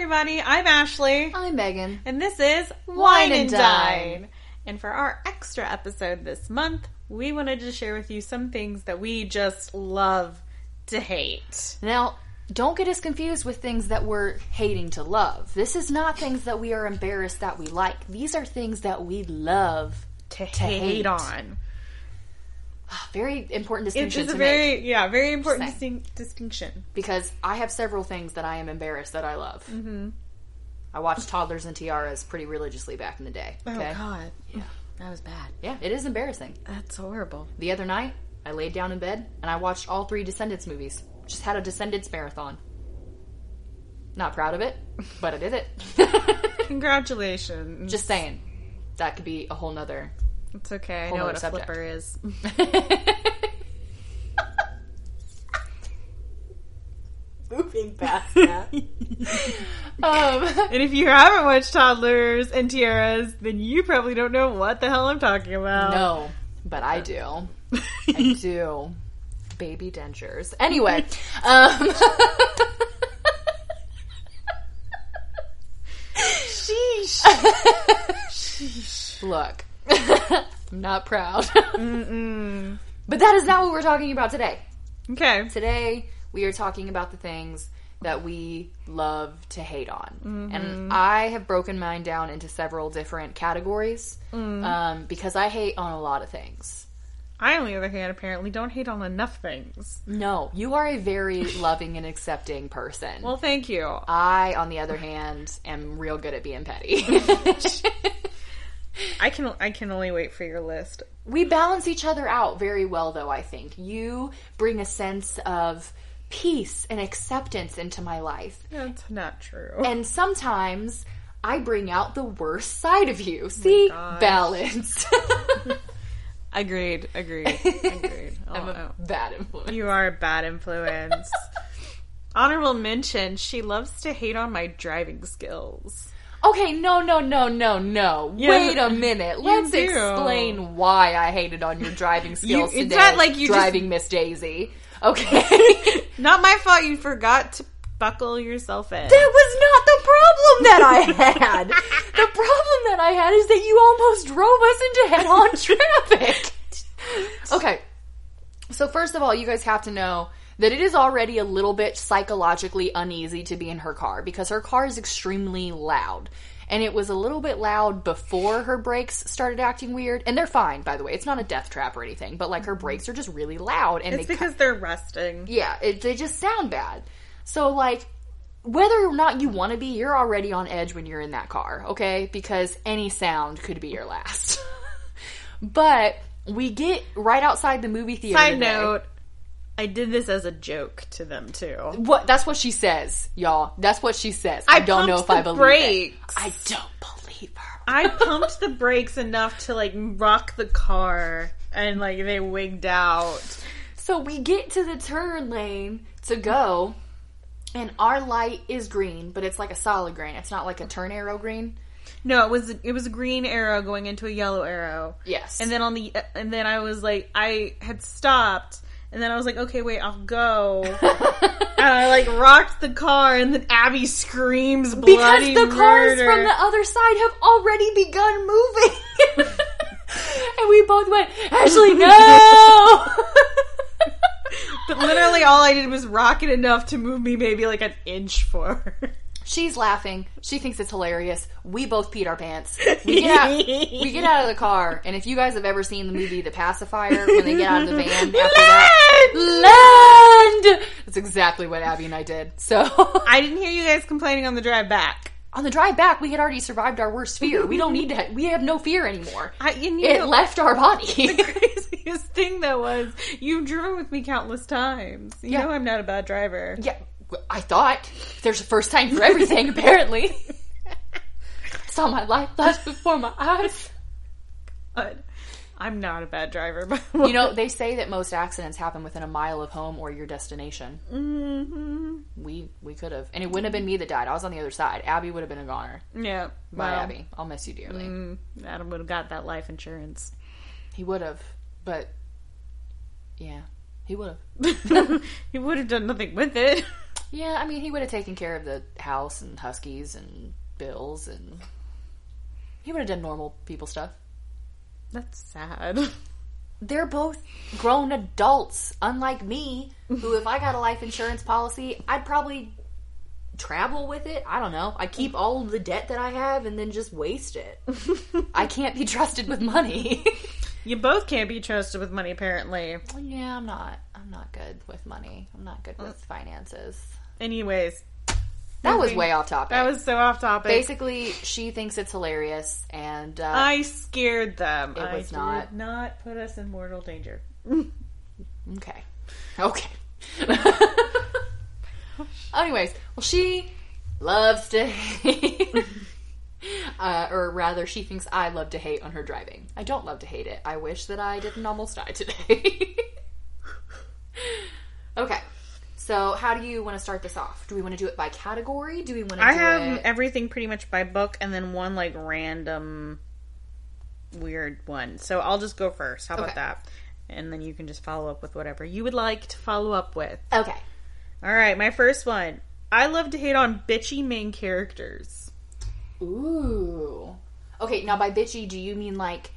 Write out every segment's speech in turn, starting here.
everybody. I'm Ashley. I'm Megan. And this is Wine and Dine. And for our extra episode this month, we wanted to share with you some things that we just love to hate. Now, don't get us confused with things that we're hating to love. This is not things that we are embarrassed that we like. These are things that we love To, To hate, hate. on. Very important It distinction is a very, make yeah, very important distin- distinction. because I have several things that I am embarrassed that I love. Mm-hmm. I watched Toddlers and Tiaras pretty religiously back in the day. Okay? Oh, God. Yeah. That was bad. Yeah, it is embarrassing. That's horrible. The other night, I laid down in bed and I watched all three Descendants movies. Just had a Descendants marathon. Not proud of it, but I did it. Congratulations. Just saying. That could be a whole nother. It's okay. I know what a other subject. flipper is. Moving past that. um, And if you haven't watched Toddlers and Tiaras, then you probably don't know what the hell I'm talking about. no, but I do. I do. Baby dentures. Anyway, um, Sheesh. look, I'm not proud. but that is not what we're talking about today. Okay. Today, we are talking about the things that we love to hate on. And I have broken mine down into several different categories um, because I hate on a lot of things. I, on the other hand, apparently don't hate on enough things. No, you are a very loving and accepting person. Well, thank you. I, on the other hand, am real good at being petty. I can I can only wait for your list. we balance each other out very well, though, I think. You bring a sense of peace and acceptance into my life. That's not true. And sometimes I bring out the worst side of you. Oh See? gosh. Balance. agreed. Agreed. Agreed. Oh, I'm a oh. bad influence. You are a bad influence. Honorable mention: She loves to hate on my driving skills. Okay, no, no, no, no, no. Yeah, Wait a minute. Let's do. explain why I hated on your driving skills it's today. not like you just- driving Miss Daisy. Okay. Not my fault. You forgot to buckle yourself in. That was not the problem that I had. the problem that I had is that you almost drove us into head-on traffic. okay. So first of all, you guys have to know that it is already a little bit psychologically uneasy to be in her car because her car is extremely loud. And it was a little bit loud before her brakes started acting weird. And they're fine, by the way. It's not a death trap or anything, but like her mm-hmm. brakes are just really loud and It's they because they're resting. yeah, it, they just sound bad. So, like, whether or not you want to be, you're already on edge when you're in that car, okay? Because any sound could be your last. but we get right outside the movie theater. Side today. note: I did this as a joke to them too. What? That's what she says, y'all. That's what she says. I, I don't know if I believe brakes. it. I don't believe her. I pumped the brakes enough to like rock the car, and like they wigged out. So we get to the turn lane to go, and our light is green, but it's like a solid green. It's not like a turn arrow green. No, it was it was a green arrow going into a yellow arrow. Yes. And then on the and then I was like I had stopped and then I was like okay wait I'll go. and I like rocked the car and then Abby screams bloody because the cars murder. from the other side have already begun moving. and we both went, Ashley, no! But literally all I did was rock it enough to move me maybe like an inch forward. She's laughing. She thinks it's hilarious. We both peed our pants. We get, out, we get out of the car, and if you guys have ever seen the movie The Pacifier, when they get out of the van after that, land! That's exactly what Abby and I did. So I didn't hear you guys complaining on the drive back. on the drive back, we had already survived our worst fear. We don't need to. We have no fear anymore. I, It know, left our body. The craziest thing though was you've driven with me countless times. You Yeah. know I'm not a bad driver. Yeah, I thought there's a first time for everything. apparently, saw my life flash before my eyes. But I'm not a bad driver. But You know, they say that most accidents happen within a mile of home or your destination. hmm We we could have, and it wouldn't have been me that died. I was on the other side. Abby would have been a goner. yeah. Bye, well, Abby. I'll miss you dearly. mm, Adam would have got that life insurance. He would have, but yeah, he would have. he would have done nothing with it. Yeah, I mean, he would have taken care of the house and huskies and bills, and he would have done normal people stuff. That's sad. They're both grown adults, unlike me, who, if I got a life insurance policy, I'd probably travel with it. I don't know. I keep all the debt that I have and then just waste it. I can't be trusted with money. You both can't be trusted with money, apparently. yeah, I'm not. I'm not good with money. I'm not good with mm. finances. Anyways, That was way off topic. that was so off topic. basically she thinks it's hilarious, and uh, I scared them. It was did not. not put us in mortal danger. Okay. Okay. Anyways, well, she loves to hate. Uh, or rather, she thinks I love to hate on her driving. I don't love to hate it. I wish that I didn't almost die today. okay. So, how do you want to start this off? Do we want to do it by category? Do we want to I do have it? everything pretty much by book and then one like random weird one. So I'll just go first. How about that? And then you can just follow up with whatever you would like to follow up with. Okay. All right, my first one. I love to hate on bitchy main characters. Ooh. Okay, now by bitchy, do you mean like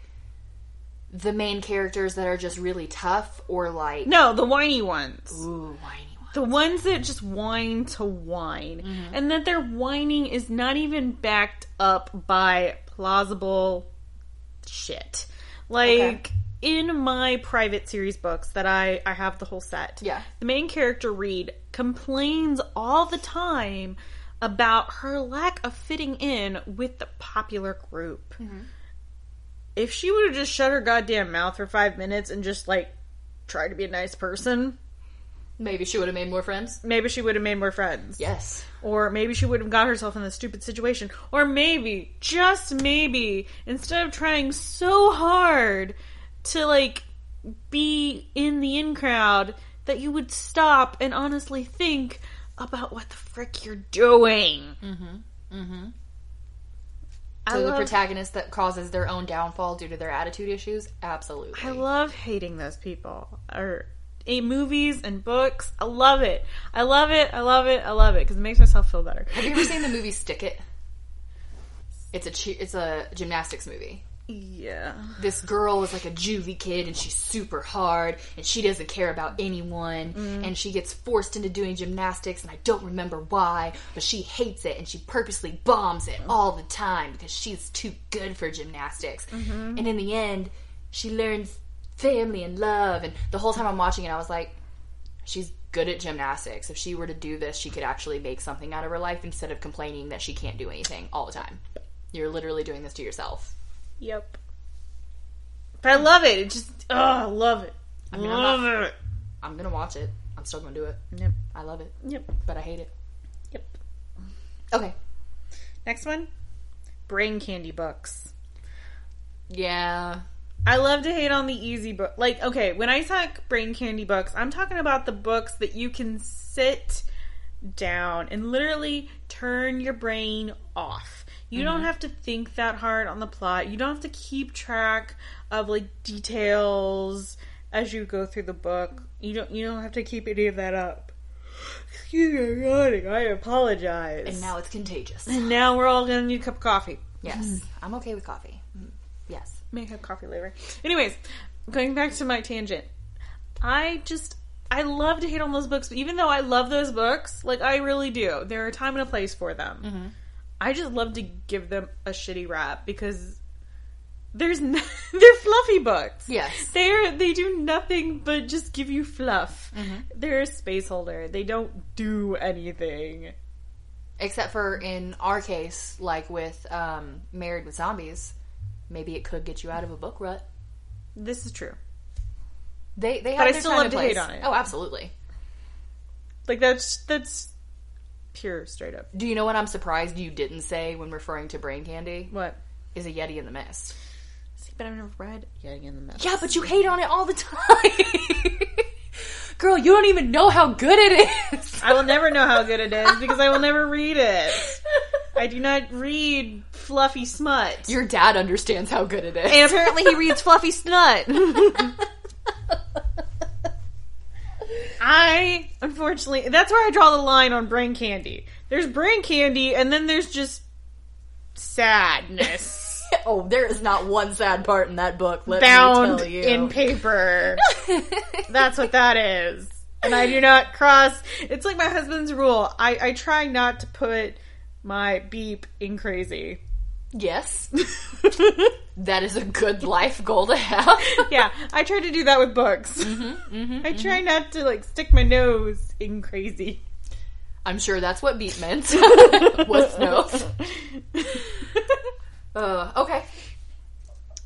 the main characters that are just really tough, or like No, the whiny ones. ooh whiny? The ones that just whine to whine. Mm-hmm. And that their whining is not even backed up by plausible shit. Like in my private series books that I, I have the whole set. Yeah. The main character Reed complains all the time about her lack of fitting in with the popular group. Mm-hmm. If she would have just shut her goddamn mouth for five minutes and just like tried to be a nice person, Maybe she would have made more friends. maybe she would have made more friends. Yes. Or maybe she would have got herself in this stupid situation. Or maybe, just maybe, instead of trying so hard to like be in the in crowd, that you would stop and honestly think about what the frick you're doing. Mm-hmm. Mm-hmm. So the protagonist that causes their own downfall due to their attitude issues, absolutely. I love hating those people. Or movies and books. I love it. I love it. I love it. I love it because it makes myself feel better. Have you ever seen the movie Stick It? It's a che- it's a gymnastics movie. Yeah. This girl is like a juvie kid and she's super hard and she doesn't care about anyone mm. and she gets forced into doing gymnastics and I don't remember why, but she hates it and she purposely bombs it mm. all the time because she's too good for gymnastics. Mm-hmm. And in the end, she learns family and love and the whole time I'm watching it I was like she's good at gymnastics. If she were to do this, she could actually make something out of her life instead of complaining that she can't do anything all the time. You're literally doing this to yourself. Yep. But I love it. It just, oh, I love it. I mean, I'm love not- it. I'm gonna watch it. I'm still gonna do it. Yep. I love it, Yep. but I hate it. Yep. Okay. Next one brain candy books. Yeah. I love to hate on the easy book. Like, okay, when I talk brain candy books, I'm talking about the books that you can sit down and literally turn your brain off. You don't have to think that hard on the plot. You don't have to keep track of like details as you go through the book. You don't you don't have to keep any of that up. Excuse me, yawning. I apologize. And now it's contagious. And now we're all gonna need a cup of coffee. Yes. I'm okay with coffee. Mm, Yes. May have coffee later. Anyways, going back to my tangent. I just I love to hate on those books, but even though I love those books, like I really do, there are a time and a place for them. I just love to give them a shitty rap because there's n- they're fluffy books. Yes. They're they do nothing but just give you fluff. They're a space holder. They don't do anything. Except for in our case, like with um, Married with Zombies, maybe it could get you out of a book rut. This is true. They they have But I still time love and to hate on it. Oh, absolutely. Like that's that's pure straight up. Do you know what I'm surprised you didn't say when referring to brain candy? What? Is a Yeti in the Mist. See, but I've never read Yeti in the Mist. Yeah, but you hate on it all the time. Girl, you don't even know how good it is. I will never know how good it is because I will never read it. I do not read fluffy smut. Your dad understands how good it is. and apparently he reads fluffy snut. I unfortunately that's where I draw the line on brain candy. There's brain candy, and then there's just sadness oh, there is not one sad part in that book. Let bound me tell you. in paper. That's what that is. And I do not cross. It's like my husband's rule. I, I try not to put my beep in crazy. yes, that is a good life goal to have. yeah, I try to do that with books. Mm-hmm, mm-hmm, I mm-hmm. try not to like stick my nose in crazy. I'm sure that's what beep meant. Was nose. Uh, okay.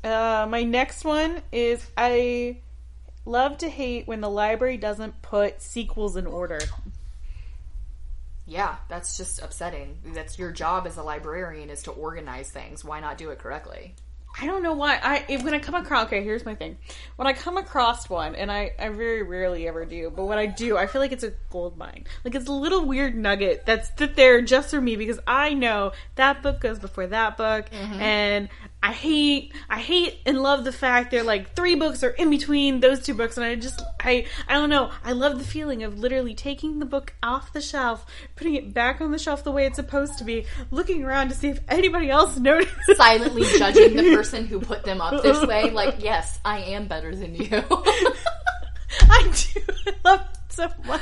Uh, my next one is I love to hate when the library doesn't put sequels in order. Yeah, that's just upsetting. That's your job as a librarian is to organize things. Why not do it correctly? I don't know why. I if, when I come across okay, here's my thing. When I come across one, and I I very rarely ever do, but when I do, I feel like it's a gold mine. Like it's a little weird nugget that's there just for me because I know that book goes before that book, mm-hmm. and I hate I hate and love the fact that like three books are in between those two books, and I just I I don't know. I love the feeling of literally taking the book off the shelf, putting it back on the shelf the way it's supposed to be, looking around to see if anybody else noticed. Silently judging the person who put them up this way. Like, yes, I am better than you. I do I love it so much.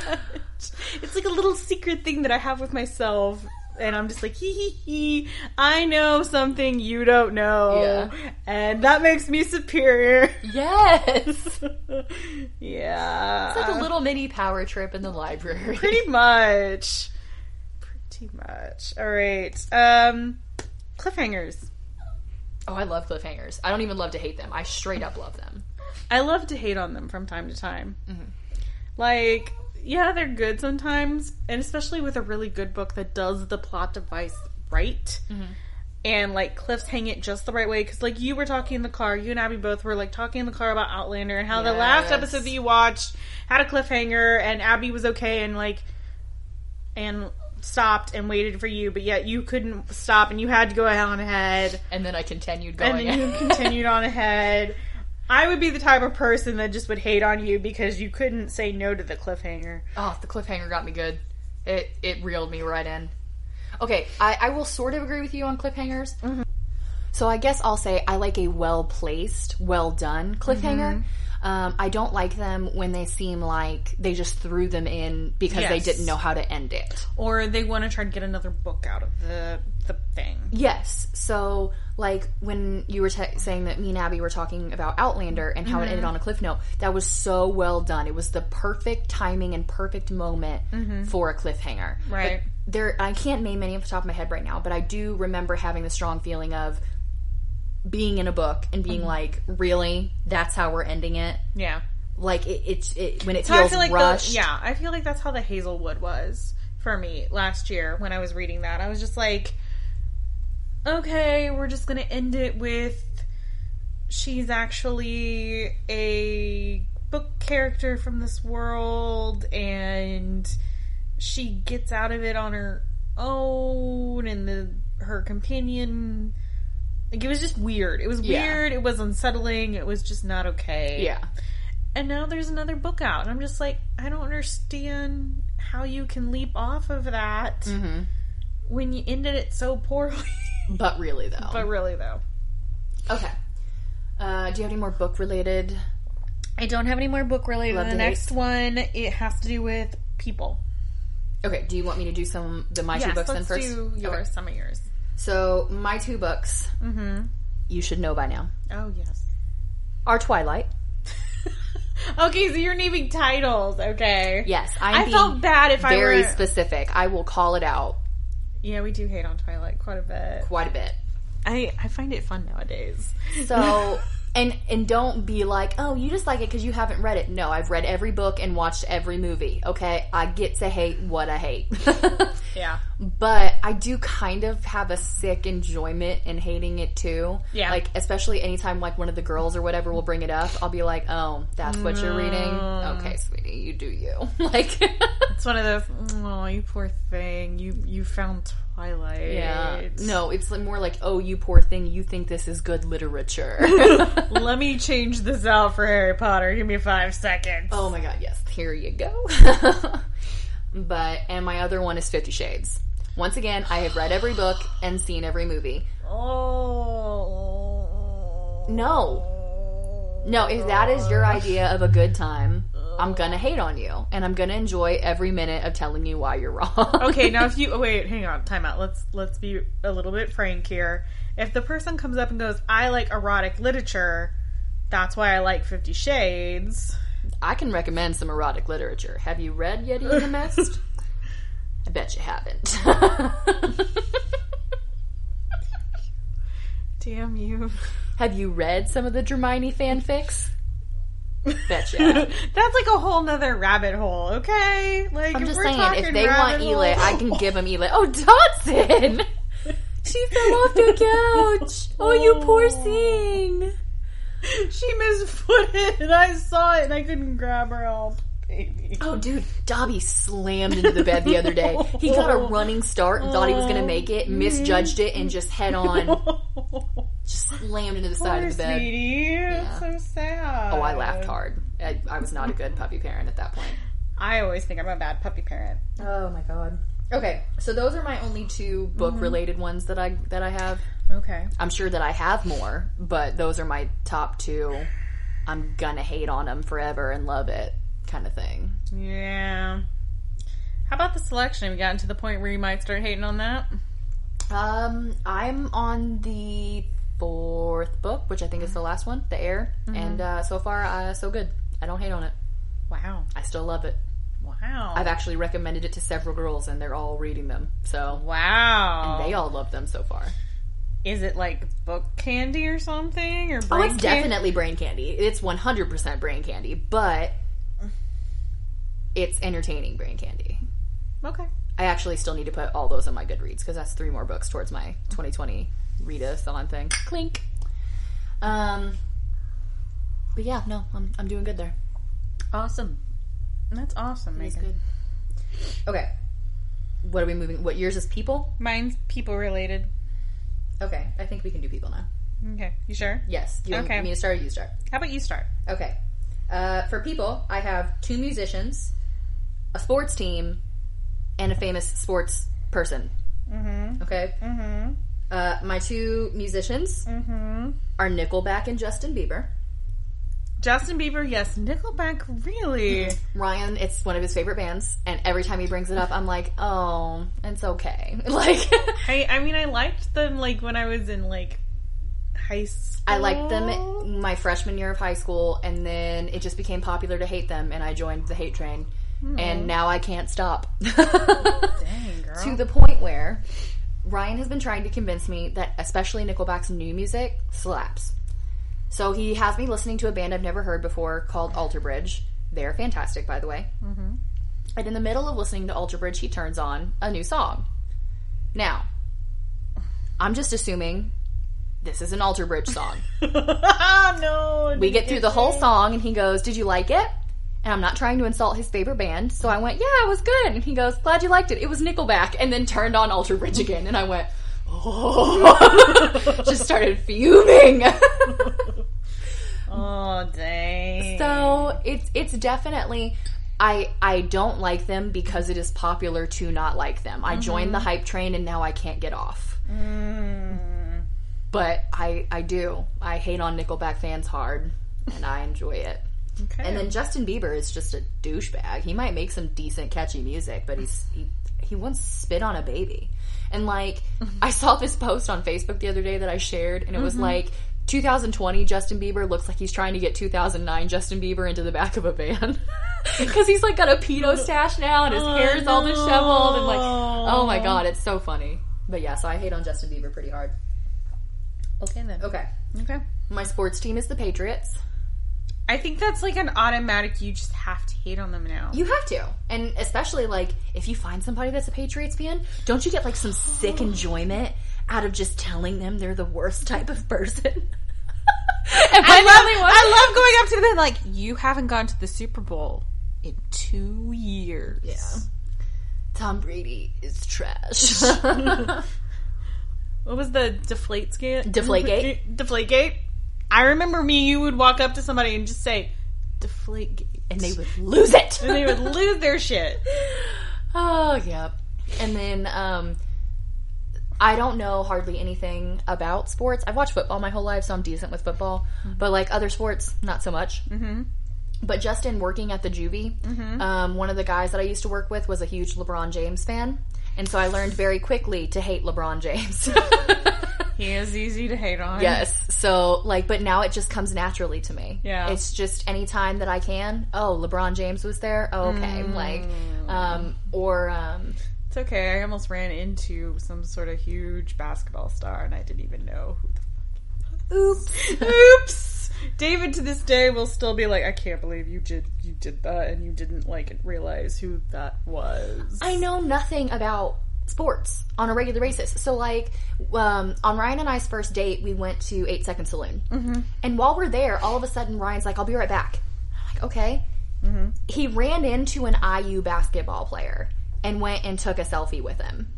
It's like a little secret thing that I have with myself. And I'm just like, hee hee hee, I know something you don't know. Yeah. And that makes me superior. yes. yeah. It's like a little mini power trip in the library. Pretty much. Pretty much. Alright. Um, cliffhangers. Oh, I love cliffhangers. I don't even love to hate them. I straight up love them. I love to hate on them from time to time. Like, yeah, they're good sometimes, and especially with a really good book that does the plot device right. Mm-hmm. And like cliffs hang it just the right way because, like, you were talking in the car. You and Abby both were like talking in the car about Outlander and how the last episode that you watched had a cliffhanger, and Abby was okay and like and stopped and waited for you, but yet you couldn't stop and you had to go on ahead And then I continued going. and then you continued on ahead. I would be the type of person that just would hate on you because you couldn't say no to the cliffhanger. Oh, the cliffhanger got me good. It it reeled me right in. Okay, I, I will sort of agree with you on cliffhangers. Mm-hmm. So I guess I'll say I like a well placed, well done cliffhanger. Mm-hmm. Um, I don't like them when they seem like they just threw them in because they didn't know how to end it. Or they want to try to get another book out of the the thing. Yes. So, like when you were te- saying that me and Abby were talking about Outlander and how it ended on a cliff note, that was so well done. It was the perfect timing and perfect moment for a cliffhanger. Right. But there, I can't name any off the top of my head right now, but I do remember having the strong feeling of being in a book and being mm-hmm. like, "Really? That's how we're ending it." Yeah. Like it, it's it, when it So I feels feel like the, rushed. yeah, I feel like that's how the Hazel Wood was for me last year when I was reading that. I was just like, okay, we're just gonna end it with she's actually a book character from this world and she gets out of it on her own and the her companion like it was just weird. It was Yeah. weird, it was unsettling, it was just not okay. Yeah. And now there's another book out, and I'm just like, I don't understand how you can leap off of that Mm-hmm. when you ended it so poorly. But really, though. but really, though, okay. Uh, do you have any more book related? I don't have any more book related. Love The next one, it has to do with people. Okay, do you want me to do some the my two books then first? do yours. Okay. Some of yours. So my two books, Mm-hmm. you should know by now, Oh yes. are Twilight. Okay, so you're naming titles. Okay. Yes, I'm I felt bad if I were very were. specific. I will call it out yeah, we do hate on Twilight quite a bit. quite a bit. I I find it fun nowadays. So and and don't be like, oh, you just like it because you haven't read it. No, I've read every book and watched every movie. Okay, I get to hate what I hate. Yeah. but I do kind of have a sick enjoyment in hating it too. Yeah. Like especially anytime like one of the girls or whatever will bring it up, I'll be like, "Oh, that's what you're reading? Mm. Okay, sweetie, you do you." like It's one of those. Oh, you poor thing. You you found Twilight. Yeah. No, it's more like, oh, you poor thing, you think this is good literature. Let me change this out for Harry Potter. Give me five seconds. oh my god, yes, here you go. but, and my other one is Fifty Shades. Once again, I have read every book and seen every movie. Oh. No. No, if that is your idea of a good time, I'm gonna hate on you. And I'm gonna enjoy every minute of telling you why you're wrong. okay, now if you oh, wait, hang on, time out. Let's let's be a little bit frank here. If the person comes up and goes, "I like erotic literature," that's why I like Fifty Shades. I can recommend some erotic literature. Have you read Yeti in the Mist? I bet you haven't. Damn you. Have you read some of the Hermione fanfics? Betcha. That's like a whole nother rabbit hole, okay? Like I'm just saying, if they want hole- I can give them Eli. Oh, Dotson! She fell off the couch. Oh, you poor oh. thing. she misfooted and I saw it and I couldn't grab her. Oh, baby. Oh, dude, Dobby slammed into the bed the other day. He got a running start and thought he was going to make it, misjudged it, and just head on, just slammed into the side of the bed. sweetie. That's so sad. Oh, I laughed hard. I, I was not a good puppy parent at that point. I always think I'm a bad puppy parent. Oh my god. Okay, so those are my only two book related ones that I that I have. Okay. I'm sure that I have more, but those are my top two. I'm gonna hate on them forever and love it, kind of thing. Yeah. How about the selection? Have you gotten to the point where you might start hating on that? Um, I'm on the fourth book, which I think is the last one, The Heir, and uh, so far, uh, so good. I don't hate on it. Wow. I still love it. Wow. I've actually recommended it to several girls, and they're all reading them. So wow. they all love them so far. Is it like book candy or something? Or Oh, it's can- definitely brain candy. It's 100% brain candy, but it's entertaining brain candy. Okay. I actually still need to put all those on my Goodreads because that's three more books towards my 2020 readathon thing. Clink. Um, but yeah, no, I'm I'm doing good there. Awesome. That's awesome, Megan. good. Okay, what are we moving? What yours is people? Mine's people related. Okay, I think we can do people now. Okay. You sure? Yes. You want Okay. me to start or you start? How about you start? Okay. Uh, for people, I have two musicians, a sports team, and a famous sports person. Mm-hmm. Okay. Mm-hmm. Uh, my two musicians Mm-hmm. are Nickelback and Justin Bieber. Justin Bieber, yes. Nickelback, really? Ryan, it's one of his favorite bands, and every time he brings it up, I'm like, oh, it's okay. Like, I I mean I liked them like when I was in like high school. I liked them my freshman year of high school, and then it just became popular to hate them, and I joined the hate train, and now I can't stop. Dang, girl. to the point where Ryan has been trying to convince me that especially Nickelback's new music slaps. So he has me listening to a band I've never heard before called Alter Bridge. They're fantastic, by the way. Mm-hmm. And in the middle of listening to Alter Bridge, he turns on a new song. Now, I'm just assuming this is an Alter Bridge song. no. We get through the whole song, and he goes, "Did you like it?" And I'm not trying to insult his favorite band, so I went, "Yeah, it was good." And he goes, "Glad you liked it. It was Nickelback." And then turned on Alter Bridge again, and I went, "Oh!" Just started fuming. Oh dang. so it's it's definitely. I, I don't like them because it is popular to not like them. I joined the hype train and now I can't get off. Mm. But I I do. I hate on Nickelback fans hard and I enjoy it. Okay. And then Justin Bieber is just a douchebag. He might make some decent, catchy music, but he's he, he once spit on a baby. And like, mm-hmm. I saw this post on Facebook the other day that I shared, and it was mm-hmm. like 2020 Justin Bieber looks like he's trying to get 2009 Justin Bieber into the back of a van because he's like got a pedo stash now, and his Oh, hair's all disheveled, and like, oh my god, it's so funny. But yeah, so I hate on Justin Bieber pretty hard. okay then. Okay, Okay. my sports team is the Patriots. I think that's like an automatic. You just have to hate on them now. You have to. And especially like if you find somebody that's a Patriots fan, don't you get like some sick enjoyment out of just telling them they're the worst type of person? I love? I love going up to them like, you haven't gone to the Super Bowl in two years. Yeah. Tom Brady is trash. what was the deflate skate? Deflategate? Deflategate. I remember me. You would walk up to somebody and just say, "Deflategate," And they would lose it. and they would lose their shit. Oh, yep. And then um I don't know hardly anything about sports. I've watched football my whole life, so I'm decent with football. But like other sports, not so much. Mm-hmm. But just in working at the juvie, um, one of the guys that I used to work with was a huge LeBron James fan. And so I learned very quickly to hate LeBron James. He is easy to hate on. yes. So, like, but now it just comes naturally to me. Yeah. It's just anytime that I can, oh, LeBron James was there. Oh, okay. Like, um, or, um, It's okay. I almost ran into some sort of huge basketball star, and I didn't even know who the fuck. oops. Oops. David to this day will still be like, I can't believe you did you did that and you didn't like realize who that was. I know nothing about sports on a regular basis. So, like, um, on Ryan and I's first date, we went to Eight Second Saloon. Mm-hmm. And while we're there, all of a sudden, Ryan's like, I'll be right back. I'm like, okay. He ran into an IU basketball player and went and took a selfie with him.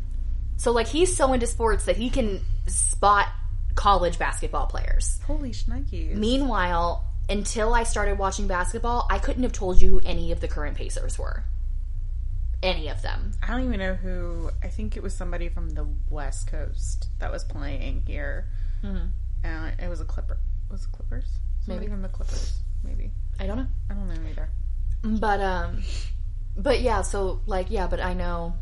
So, like, he's so into sports that he can spot college basketball players. Holy shnikes. Meanwhile, until I started watching basketball, I couldn't have told you who any of the current Pacers were. Any of them. I don't even know who. I think it was somebody from the West Coast that was playing here. Mhm. And it was a Clipper. Was it Clippers? Somebody Maybe. from the Clippers. Maybe. I don't know. I don't know either. But um but yeah, so like yeah, but I know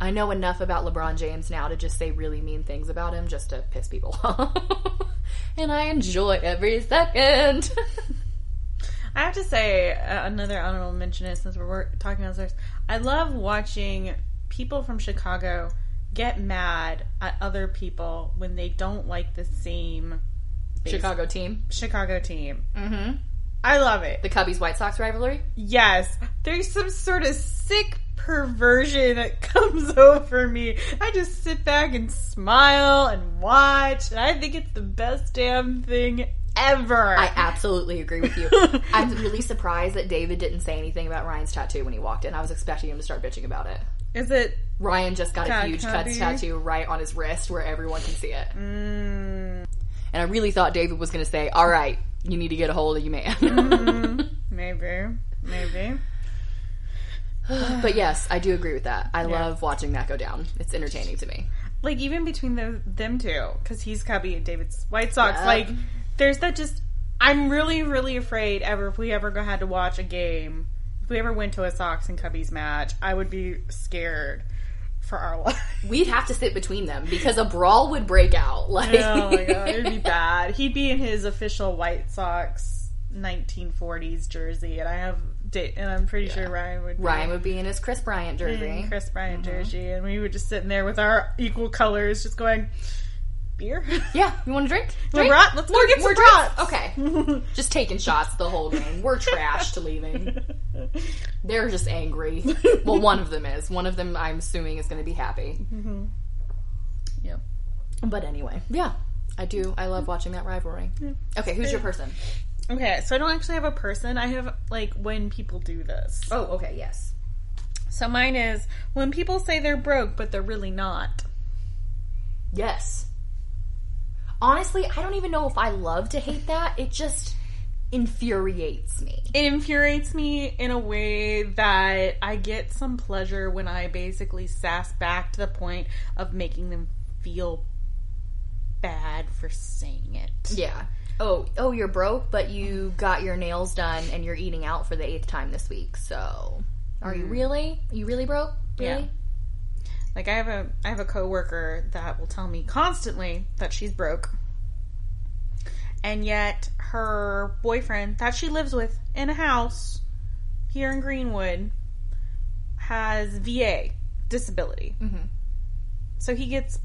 I know enough about LeBron James now to just say really mean things about him just to piss people off. and I enjoy every second. I have to say uh, another honorable mention is since we're wor- talking about stars. I love watching people from Chicago get mad at other people when they don't like the same Chicago team. Chicago team. Mm-hmm. I love it. The Cubbies White Sox rivalry? Yes, there's some sort of sick perversion that comes over me. I just sit back and smile and watch, and I think it's the best damn thing ever. I absolutely agree with you. I'm really surprised that David didn't say anything about Ryan's tattoo when he walked in. I was expecting him to start bitching about it. Is it? Ryan just got a huge Cubs tattoo right on his wrist where everyone can see it. Mm, And I really thought David was going to say, "All right, you need to get a hold of your man." maybe, maybe. but yes, I do agree with that. I love watching that go down. It's entertaining to me. Like even between the, them two, because he's Cubby and David's White Sox. Yep. Like there's that just. I'm really, really afraid ever if we ever go- had to watch a game, if we ever went to a Sox and Cubbies match, I would be scared for our life. We'd have to sit between them because a brawl would break out. Like, oh my god, it'd be bad. He'd be in his official White Sox 1940s jersey, and I have, and I'm pretty sure Ryan would. Be Ryan would be in his Kris Bryant jersey. Kris Bryant mm-hmm. jersey, and we would just sitting there with our equal colors, just going, beer. Yeah, you want to drink? Drink? brat? Let's go get some brats. Okay, just taking shots the whole game. We're trashed leaving. They're just angry. Well, one of them is. One of them, I'm assuming, is going to be happy. Mm-hmm. Yep. But anyway, yeah, I do. I love watching that rivalry. Okay, who's your person? Okay, so I don't actually have a person. I have like when people do this. Oh, okay, yes. So mine is when people say they're broke, but they're really not. Yes. Honestly, I don't even know if I love to hate that. It just infuriates me. it infuriates me in a way that I get some pleasure when I basically sass back to the point of making them feel bad for saying it. Yeah. Oh, oh, you're broke, but you got your nails done and you're eating out for the eighth time this week. So, are you mm. really? Are you really broke? Really? Yeah. Like I have a I have a coworker that will tell me constantly that she's broke. And yet her boyfriend that she lives with in a house here in Greenwood has VA disability. Mhm. So he gets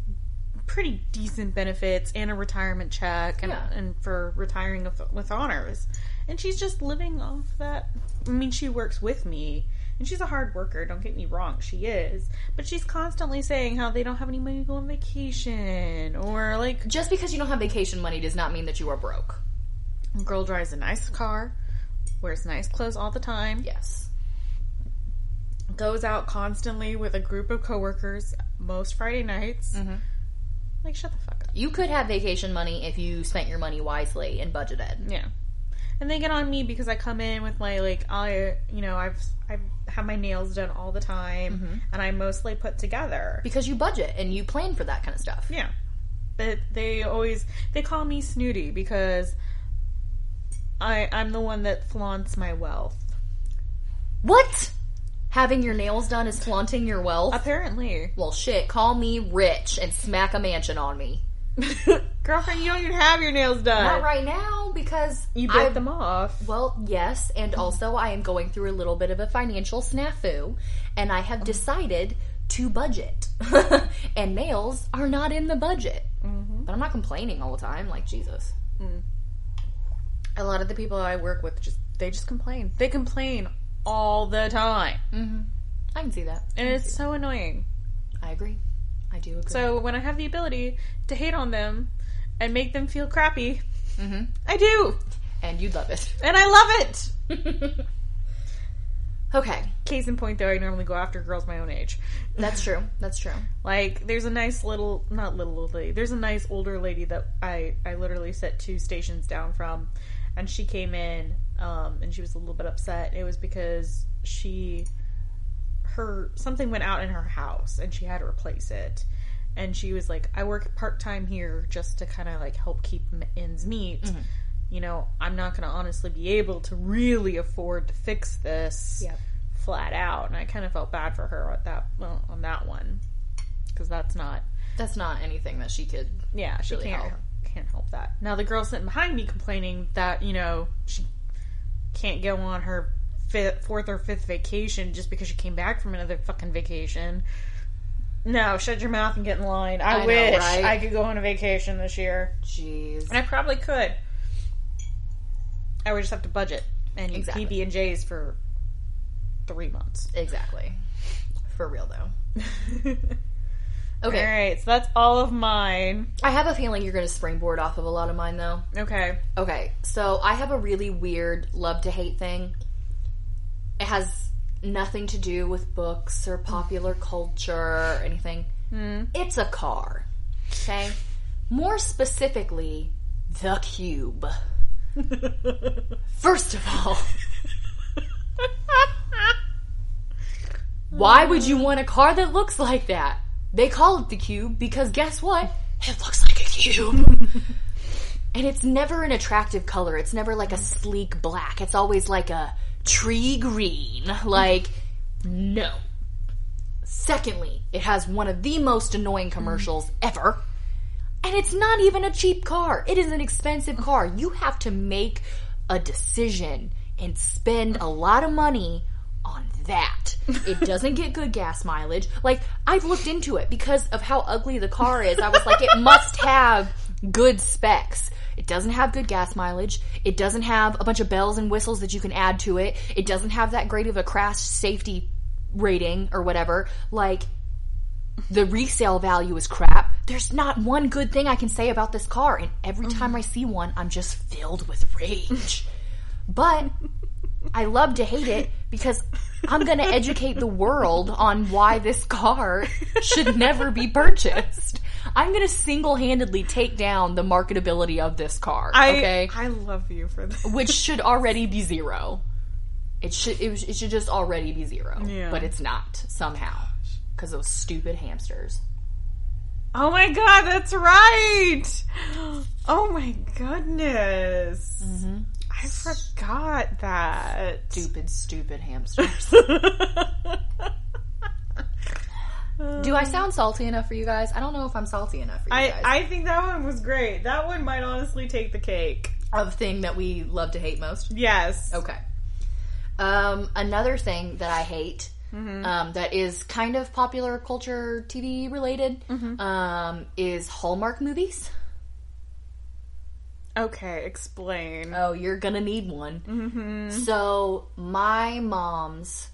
pretty decent benefits and a retirement check and, Yeah. and for retiring with, with honors. And she's just living off that. I mean, she works with me and she's a hard worker, don't get me wrong, she is. But she's constantly saying how they don't have any money to go on vacation or like Just because you don't have vacation money does not mean that you are broke. girl drives a nice car, wears nice clothes all the time, Yes. goes out constantly with a group of coworkers most Friday nights. Mhm. Like, shut the fuck up. You could have vacation money if you spent your money wisely and budgeted. Yeah. And they get on me because I come in with my like I you know I've I have had my nails done all the time mm-hmm. and I'm mostly put together. Because you budget and you plan for that kind of stuff. Yeah. But they always they call me snooty because I I'm the one that flaunts my wealth. What? Having your nails done is flaunting your wealth? Apparently. well, shit, call me rich and smack a mansion on me. Girlfriend, you don't even have your nails done. Not right now because You bit I them off. Well, yes, and also I am going through a little bit of a financial snafu, and I have mm-hmm. decided to budget. and nails are not in the budget. Mm-hmm. But I'm not complaining all the time, like Jesus. Mm. A lot of the people I work with just they just complain. They complain all the time. Mm-hmm. I can see that. And it's so annoying. I agree. I do agree. So when I have the ability to hate on them and make them feel crappy, I do. and you'd love it. And I love it. Okay, Case in point, though, I normally go after girls my own age. that's true. That's true. Like, there's a nice little, not little old lady, there's a nice older lady that I, I literally sit two stations down from. And she came in, um, and she was a little bit upset. It was because she, her, something went out in her house and she had to replace it. And she was like, I work part time here just to kind of like help keep ends meet. Mm-hmm. You know, I'm not going to honestly be able to really afford to fix this Yep. flat out. And I kind of felt bad for her at that well, on that one because that's not That's not anything that she could. yeah she Really can't help. can't help that. Now the girl sitting behind me complaining that you know she can't go on her fifth, fourth or fifth vacation just because she came back from another fucking vacation. No, shut your mouth and get in line. I, I know, wish right? I could go on a vacation this year, Jeez. and I probably could. I would just have to budget and Exactly. PB and J's for three months. Exactly. For real though. Okay. right, so that's all of mine. I have a feeling you're going to springboard off of a lot of mine though. Okay. Okay, so I have a really weird love to hate thing. It has nothing to do with books or popular culture or anything. Hmm. It's a car. Okay? More specifically, the cube. First of all, why would you want a car that looks like that? They call it the cube because guess what? It looks like a cube. And it's never an attractive color. It's never like a sleek black. It's always like a tree green. Like, no. Secondly, it has one of the most annoying commercials ever. And it's not even a cheap car. It is an expensive car. You have to make a decision and spend a lot of money on that. It doesn't get good gas mileage. Like, I've looked into it because of how ugly the car is. I was like, it must have good specs. It doesn't have good gas mileage. It doesn't have a bunch of bells and whistles that you can add to it. It doesn't have that great of a crash safety rating or whatever. Like, the resale value is crap. There's not one good thing I can say about this car, and every mm-hmm. time I see one, I'm just filled with rage. But I love to hate it because I'm going to educate the world on why this car should never be purchased. I'm going to single handedly take down the marketability of this car. I okay, I love you for this. which should already be zero. It should it, it should just already be zero, Yeah. but it's not somehow because those stupid hamsters. Oh my god, that's right. Oh my goodness. Mm-hmm. I forgot that. Stupid, stupid hamsters. Do I sound salty enough for you guys? I don't know if I'm salty enough for you I, guys. I think that one was great. That one might honestly take the cake. of thing that we love to hate most. Yes. Okay. Um, another thing that I hate Mm-hmm. um, that is kind of popular culture TV related Mm-hmm. um, is Hallmark movies. Okay, explain. Oh, you're gonna need one. Mm-hmm. So my moms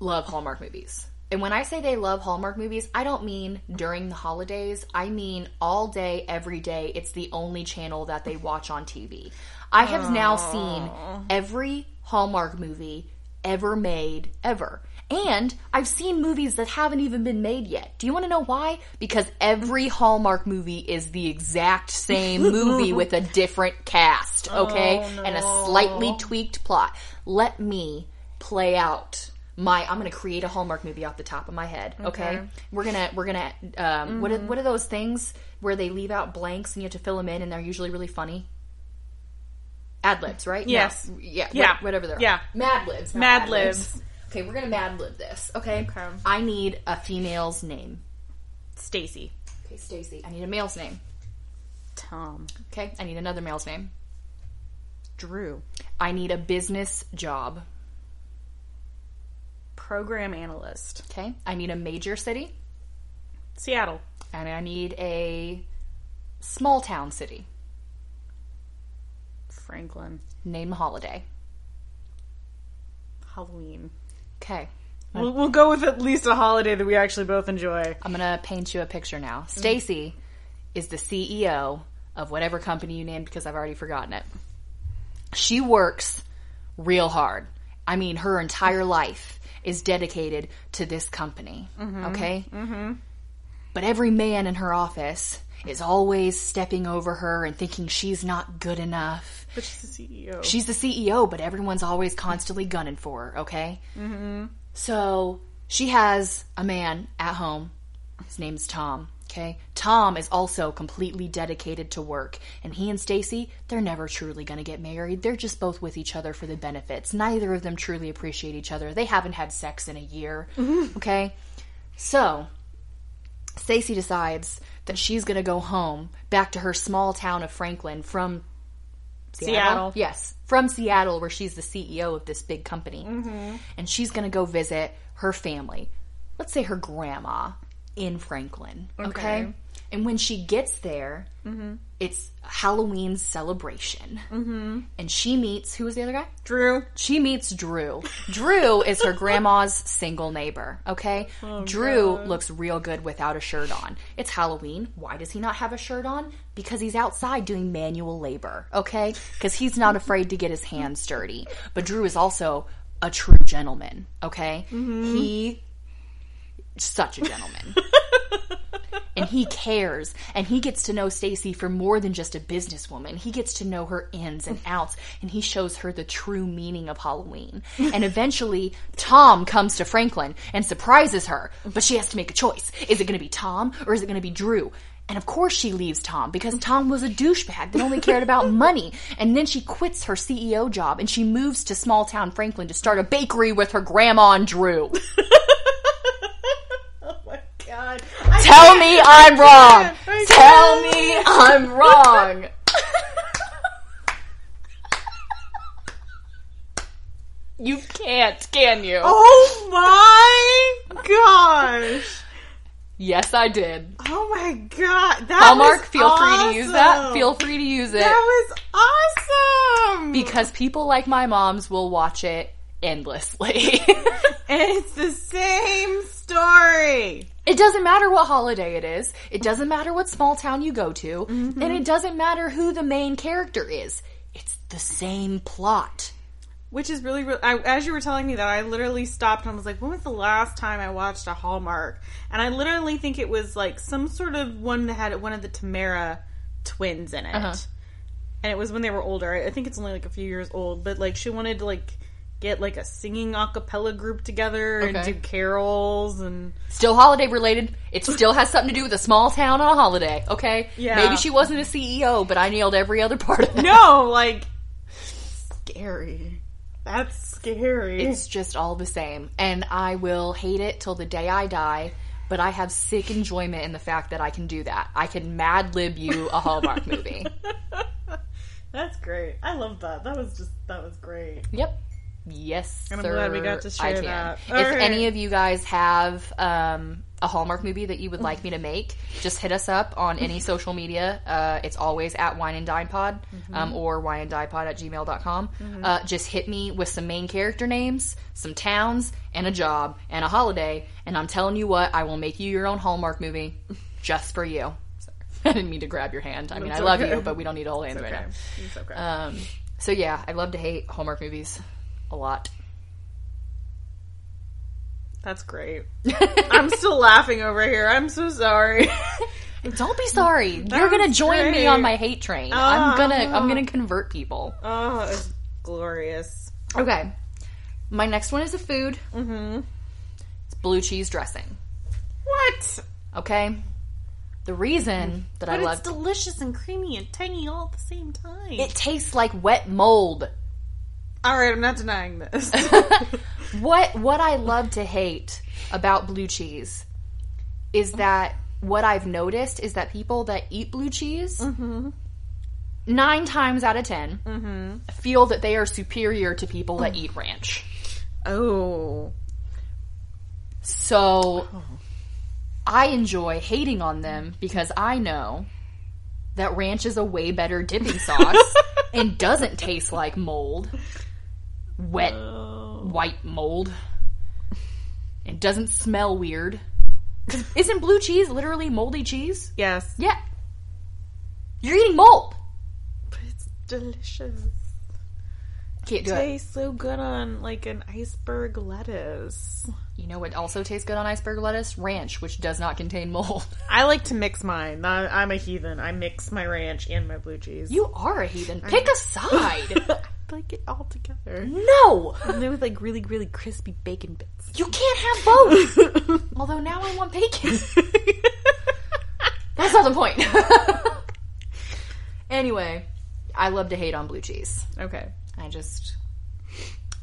love Hallmark movies. And when I say they love Hallmark movies, I don't mean during the holidays. I mean all day, every day. It's the only channel that they watch on TV. I have now seen every Hallmark movie ever made, ever. And I've seen movies that haven't even been made yet. Do you want to know why? Because every Hallmark movie is the exact same movie with a different cast, okay? Oh, And a slightly tweaked plot. Let me play out my I'm going to create a Hallmark movie off the top of my head, okay? Okay. We're going to we're going to um what are, what are those things where they leave out blanks and you have to fill them in and they're usually really funny? Ad libs, right? No. Yes. Yeah. Yeah. wha- Whatever they're. Yeah. Mad libs. Mad libs. libs. Okay, we're gonna Mad lib this. Okay. Okay. I need a female's name. Stacy. Okay, Stacy. I need a male's name. Tom. Okay. I need another male's name. Drew. I need a business job. Program analyst. Okay. I need a major city, Seattle. and I need a small town city. Franklin. Name a holiday. Halloween. Okay. We'll, we'll go with at least a holiday that we actually both enjoy. I'm gonna paint you a picture now. Mm. Stacy is the CEO of whatever company you named because I've already forgotten it. She works real hard. I mean, her entire life is dedicated to this company. Okay? Mm-hmm. But every man in her office is always stepping over her and thinking she's not good enough. But she's the CEO. She's the CEO, but everyone's always constantly gunning for her, okay? Mm-hmm. So she has a man at home. His name's Tom, okay? Tom is also completely dedicated to work. And he and Stacy, they're never truly going to get married. They're just both with each other for the benefits. Neither of them truly appreciate each other. They haven't had sex in a year, okay? So Stacy decides that she's going to go home back to her small town of Franklin from Seattle. Yes, from Seattle, where she's the CEO of this big company. Mm-hmm. And she's going to go visit her family. Let's say her grandma in Franklin. Okay. Okay. And when she gets there, it's Halloween celebration. Mm-hmm. And she meets, who was the other guy? Drew. She meets Drew. Drew is her grandma's single neighbor, okay? Drew looks real good without a shirt on. It's Halloween. Why does he not have a shirt on? Because he's outside doing manual labor, okay? Because he's not afraid to get his hands dirty. But Drew is also a true gentleman, okay? He such a gentleman. and he cares and he gets to know Stacy for more than just a businesswoman. He gets to know her ins and outs and he shows her the true meaning of Halloween. And eventually Tom comes to Franklin and surprises her, but she has to make a choice. Is it going to be Tom or is it going to be Drew? And of course she leaves Tom because Tom was a douchebag that only cared about money. And then she quits her CEO job and she moves to small town Franklin to start a bakery with her grandma and Drew. God. Tell me I'm wrong. I Tell me I'm wrong. you can't, can you? Oh my gosh. Yes, I did. Oh my god. That Hallmark, feel free to use that. Feel free to use it. That was awesome. because people like my moms will watch it endlessly. and it's the same story. It doesn't matter what holiday it is. It doesn't matter what small town you go to. And it doesn't matter who the main character is. It's the same plot. Which is really, really I, as you were telling me that, I literally stopped and was like, when was the last time I watched a Hallmark? And I literally think it was like some sort of one that had one of the Tamara twins in it. Uh-huh. And it was when they were older. I think it's only like a few years old, but like she wanted to like get like a singing a cappella group together and Okay. do carols and Still holiday related. It still has something to do with a small town on a holiday, okay? Yeah. Maybe she wasn't a CEO, but I nailed every other part of it. no, like scary. That's scary. It's just all the same. And I will hate it till the day I die, but I have sick enjoyment in the fact that I can do that. I can mad lib you a Hallmark movie. That's great. I love that. That was just that was great. Yep. Yes, And I'm sir, glad we got to share that. If All right. any of you guys have um, a Hallmark movie that you would like me to make, just hit us up on any social media. Uh, it's always at Wine and Dine Pod Mm-hmm. um, or wine and dine pod at gmail.com. Uh, just hit me with some main character names, some towns, and a job, and a holiday. And I'm telling you what, I will make you your own Hallmark movie just for you. Sorry. I didn't mean to grab your hand. I mean, That's I love okay. you, but we don't need to hold hands right Okay. now. It's okay. Um, so yeah, I love to hate Hallmark movies a lot. That's great. I'm still laughing over here. I'm so sorry. Don't be sorry. You're gonna join me on my hate train. I'm gonna I'm Ah. gonna convert people. oh, it's glorious. Okay. My next one is a food. Mm-hmm. It's blue cheese dressing. What? Okay. The reason that I love it's delicious and creamy and tangy all at the same time. it tastes like wet mold. All right, I'm not denying this. What what I love to hate about blue cheese is that what I've noticed is that people that eat blue cheese mm-hmm. nine times out of 10 mm-hmm. feel that they are superior to people that eat ranch. oh. So I enjoy hating on them because I know that ranch is a way better dipping sauce and doesn't taste like mold. Wet white mold. It doesn't smell weird. Isn't blue cheese literally moldy cheese? Yes. Yeah. You're eating mold. But it's delicious. Can't do it. Tastes so good on like an iceberg lettuce. You know what also tastes good on iceberg lettuce? Ranch, which does not contain mold. I like to mix mine. I'm a heathen. I mix my ranch and my blue cheese. You are a heathen. Pick a side. Like it all together. No. And then with like really, really crispy bacon bits. You can't have both. Although now I want bacon. That's not the point. anyway, I love to hate on blue cheese. okay. I just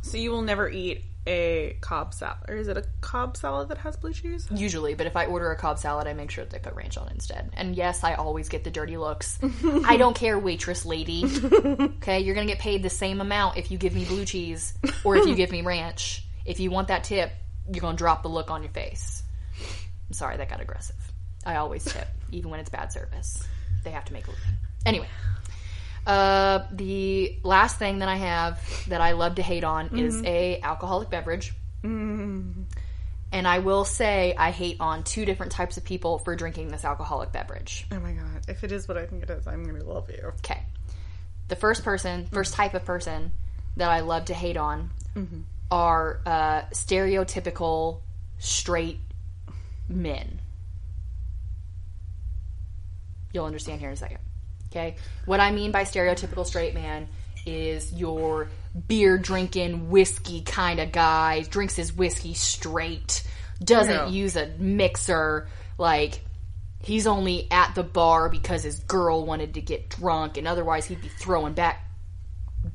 So you will never eat a Cobb salad. Or is it a Cobb salad that has blue cheese? usually, but if I order a Cobb salad, I make sure they put ranch on it instead. And yes, I always get the dirty looks. I don't care, waitress lady. Okay, you're gonna get paid the same amount if you give me blue cheese or if you give me ranch. If you want that tip, you're gonna drop the look on your face. I'm sorry, that got aggressive. I always tip, even when it's bad service. They have to make a living. Anyway, uh, the last thing that I have that I love to hate on is a alcoholic beverage. And I will say I hate on two different types of people for drinking this alcoholic beverage. Oh my god. If it is what I think it is, I'm gonna love you. Okay. The first person, first type of person that I love to hate on are uh, stereotypical straight men. You'll understand here in a second. Okay? What I mean by stereotypical straight man is your beer drinking, whiskey kind of guy, drinks his whiskey straight, doesn't Yeah. use a mixer, like he's only at the bar because his girl wanted to get drunk and otherwise he'd be throwing back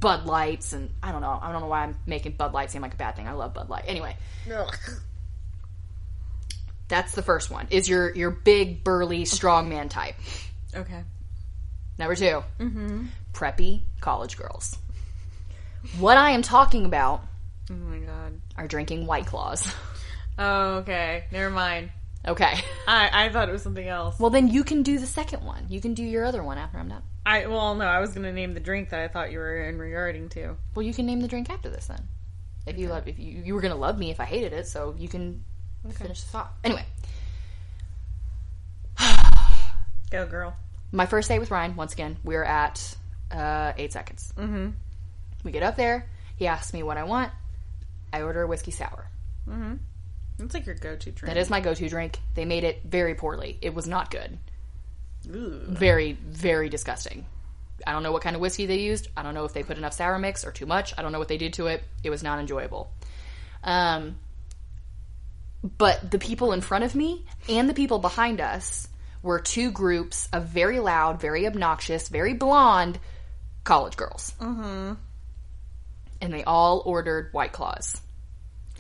Bud Lights and I don't know. I don't know why I'm making Bud Light seem like a bad thing. I love Bud Light. Anyway, No. that's the first one. Is your your big burly strongman type. Okay. Number 2 mm-hmm. preppy college girls. What I am talking about Oh my god. are drinking White Claws. Oh, okay. Never mind. Okay. I, I thought it was something else. Well, then you can do the second one. You can do your other one after I'm done. I well no, I was gonna name the drink that I thought you were in regarding to. Well, you can name the drink after this then. If you love, if you you were gonna love me if I hated it, so you can finish the thought. Anyway, Go girl. My first date with Ryan. Once again, we're at uh, eight seconds. Mm-hmm. We get up there. He asks me what I want. I order a whiskey sour. That's like your go-to drink. That is my go-to drink. They made it very poorly. It was not good. Ooh. Very, very disgusting. I don't know what kind of whiskey they used. I don't know if they put enough sour mix or too much. I don't know what they did to it. It was not enjoyable. Um, but the people in front of me and the people behind us were two groups of very loud, very obnoxious, very blonde college girls. Mm-hmm. And they all ordered White Claws.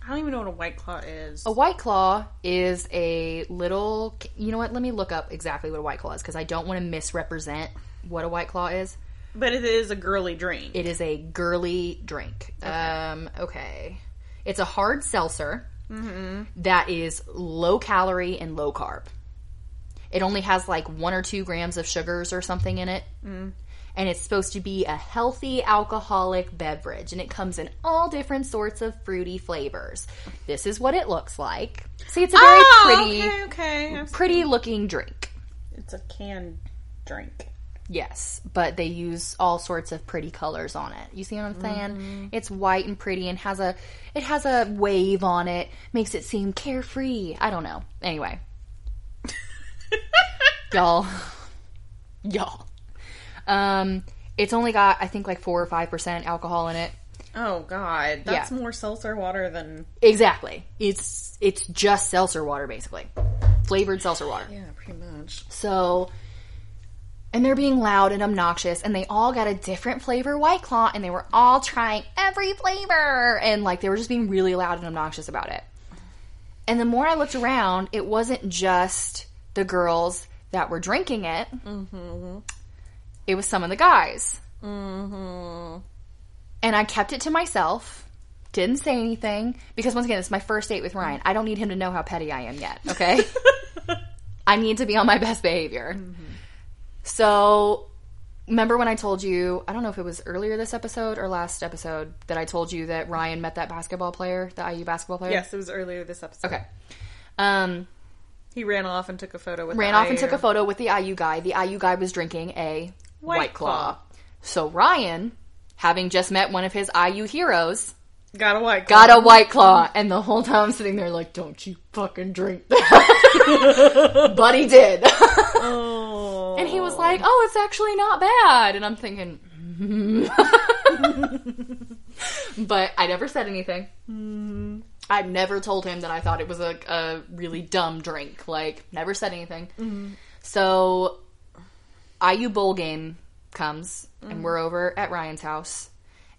I don't even know what a white claw is. A White Claw is a little. You know what? Let me look up exactly what a White Claw is because I don't want to misrepresent what a White Claw is. But it is a girly drink. It is a girly drink. Okay. Um, okay. It's a hard seltzer that is low calorie and low carb. It only has like one or two grams of sugars or something in it. Mm. And it's supposed to be a healthy alcoholic beverage. And it comes in all different sorts of fruity flavors. This is what it looks like. See, it's a very Oh, pretty, Okay, okay. Pretty looking drink. It's a canned drink. Yes, but they use all sorts of pretty colors on it. You see what I'm saying? Mm-hmm. It's white and pretty and has a it has a wave on it, makes it seem carefree. I don't know. Anyway, y'all, y'all. Um, it's only got I think like four or five percent alcohol in it. Oh God, that's Yeah. more seltzer water than Exactly. It's it's just seltzer water basically, flavored seltzer water. yeah, pretty much. So, and they're being loud and obnoxious, and they all got a different flavor White Claw, and they were all trying every flavor, and like they were just being really loud and obnoxious about it. And the more I looked around, it wasn't just the girls that were drinking it; mm-hmm. it was some of the guys. Mm-hmm. And I kept it to myself. Didn't say anything because once again, it's my first date with Ryan. I don't need him to know how petty I am yet. Okay. I need to be on my best behavior. Mm-hmm. So, remember when I told you, I don't know if it was earlier this episode or last episode, that I told you that Ryan met that basketball player, the IU basketball player? Yes, it was earlier this episode. Okay. Um, He ran off and took a photo with. ran the off and took a photo with the IU guy. The IU guy was drinking a White White, Claw. Claw. So, Ryan, having just met one of his IU heroes, Got a white. got a White Claw. And the whole time I'm sitting there like, don't you fucking drink that. but he did. Oh. And he was like, "Oh, it's actually not bad." And I'm thinking, but I never said anything. Mm-hmm. I never told him that I thought it was a, a really dumb drink. Like, never said anything. Mm-hmm. So, IU bowl game comes, and we're over at Ryan's house.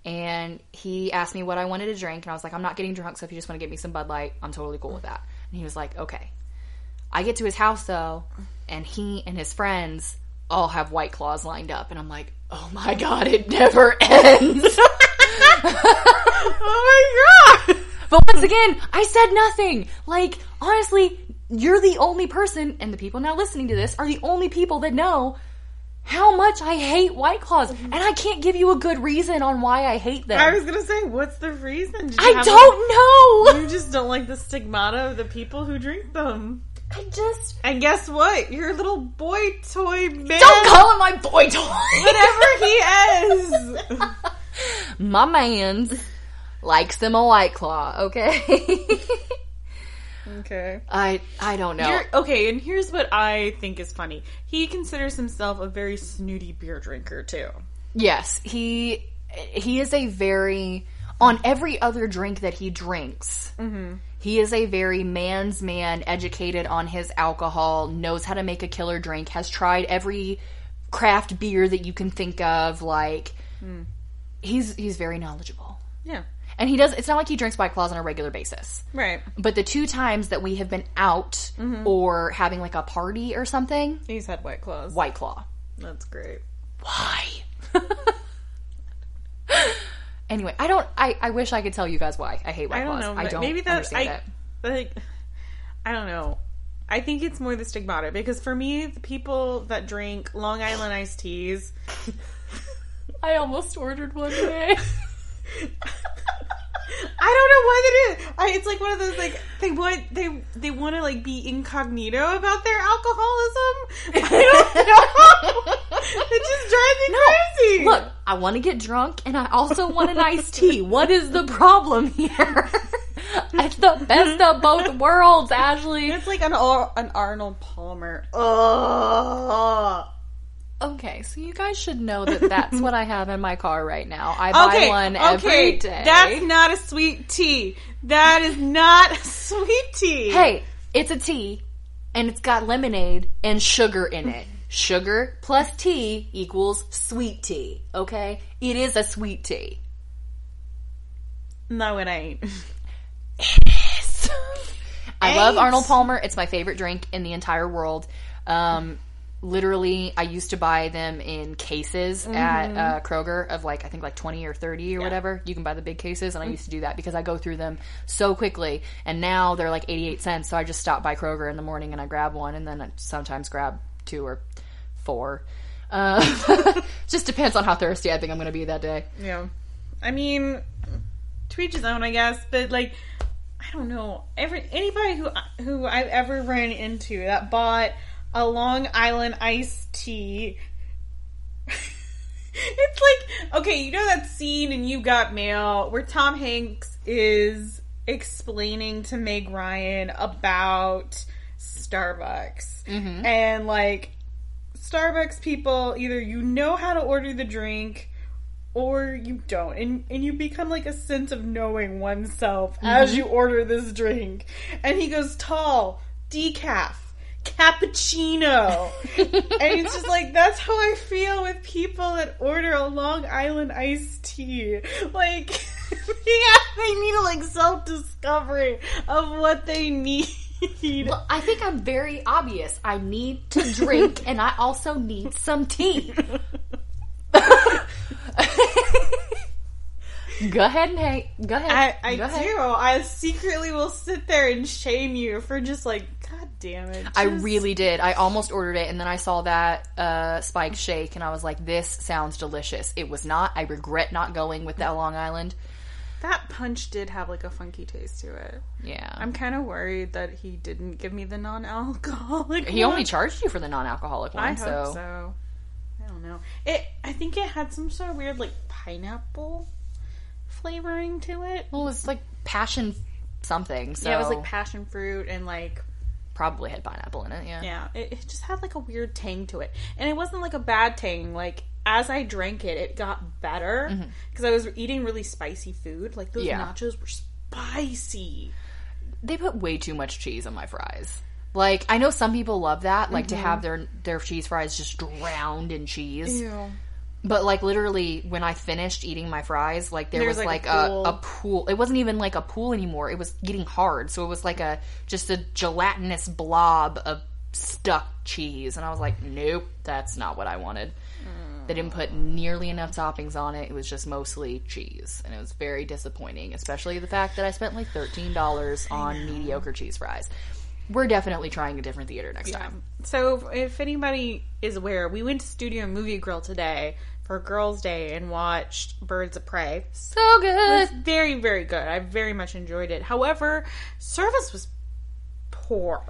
And he asked me what I wanted to drink, and I was like, I'm not getting drunk, so if you just want to get me some Bud Light, I'm totally cool with that. And he was like, okay. I get to his house though, and he and his friends all have white claws lined up, and I'm like, oh my god, it never ends. oh my god. but once again, I said nothing. Like, honestly, you're the only person, and the people now listening to this are the only people that know how much I hate white claws, mm-hmm. and I can't give you a good reason on why I hate them. I was gonna say, what's the reason? I don't know. You just don't like the stigmata of the people who drink them. I just And guess what? Your little boy toy man. don't call him my boy toy. Whatever he is. my man's likes them a white claw. Okay. okay. I I don't know. You're, okay, and here's what I think is funny. He considers himself a very snooty beer drinker too. Yes, he he is a very on every other drink that he drinks. Mm-hmm. He is a very man's man, educated on his alcohol, knows how to make a killer drink, has tried every craft beer that you can think of. Like hmm. he's he's very knowledgeable, Yeah. And he does. It's not like he drinks White Claws on a regular basis. Right. But the two times that we have been out mm-hmm. or having like a party or something, He's had white claws. White Claw. That's great. Why? anyway, I don't. I, I wish I could tell you guys why I hate White Claws. I don't Claws. know. I don't maybe that's I it. like. I don't know. I think it's more the stigmata because for me, the people that drink Long Island iced teas. I almost ordered one today. I don't know what it is. I, it's like one of those like they want they they want to like be incognito about their alcoholism. I don't know. it just drives me crazy. Look, I want to get drunk and I also want an iced tea. What is the problem here? it's the best of both worlds, Ashley. it's like an an Arnold Palmer. Ugh. Okay, so you guys should know that that's what I have in my car right now. I buy Okay, one okay, every day. that's not a sweet tea. That is not a sweet tea. Hey, it's a tea, and it's got lemonade and sugar in it. Sugar plus tea equals sweet tea, okay? It is a sweet tea. no, it ain't. I love Arnold Palmer. It's my favorite drink in the entire world. Um, literally, I used to buy them in cases at uh, Kroger of like, I think like 20 or 30 or whatever. You can buy the big cases, and I used to do that because I go through them so quickly. And now they're like 88 cents, so I just stop by Kroger in the morning and I grab one, and then I sometimes grab two or four. Uh, just depends on how thirsty I think I'm going to be that day. Yeah. I mean, to each his own, I guess. But like, I don't know. Every anybody who who I've ever ran into that bought a Long Island iced tea. It's like okay, you know that scene in You Got Mail where Tom Hanks is explaining to Meg Ryan about Starbucks. Mm-hmm. And like Starbucks people either you know how to order the drink or you don't. And and you become like a sense of knowing oneself as mm-hmm. you order this drink. And he goes tall decaf cappuccino and it's just like that's how i feel with people that order a long island iced tea like yeah, they need a like self-discovery of what they need Well, I think I'm very obvious. I need to drink and I also need some tea. go ahead and hey, go ahead. I, I Go ahead. do. I secretly will sit there and shame you for just like, God damn it. I really did. I almost ordered it, and then I saw that uh, spike shake, and I was like, "This sounds delicious." It was not. I regret not going with that Long Island. That punch did have like a funky taste to it. Yeah, I'm kind of worried that he didn't give me the non-alcoholic. he one. only charged you for the non-alcoholic one, I hope so. so. I don't know. It. I think it had some sort of weird like pineapple flavoring to it. Well, it was like passion something. So Yeah, it was like passion fruit and like probably had pineapple in it. Yeah. Yeah, it, it just had like a weird tang to it, and it wasn't like a bad tang. Like as I drank it, it got better mm-hmm. because I was eating really spicy food. Like those Yeah. nachos were spicy. They put way too much cheese on my fries. Like I know some people love that, like to mm-hmm. have their their cheese fries just drowned in cheese. Ew. But like literally, when I finished eating my fries, like there There's, was like, like, a a, pool. a pool. It wasn't even like a pool anymore. It was getting hard, so it was like a just a gelatinous blob of stuck cheese, and I was like, nope, that's not what I wanted. They didn't put nearly enough toppings on it. It was just mostly cheese, and it was very disappointing. Especially the fact that I spent like thirteen dollars on mediocre cheese fries. We're definitely trying a different theater next time. So if anybody is aware, we went to Studio Movie Grill today for Girls' Day and watched Birds of Prey. So It good. was very, very good. I very much enjoyed it. However, service was poor.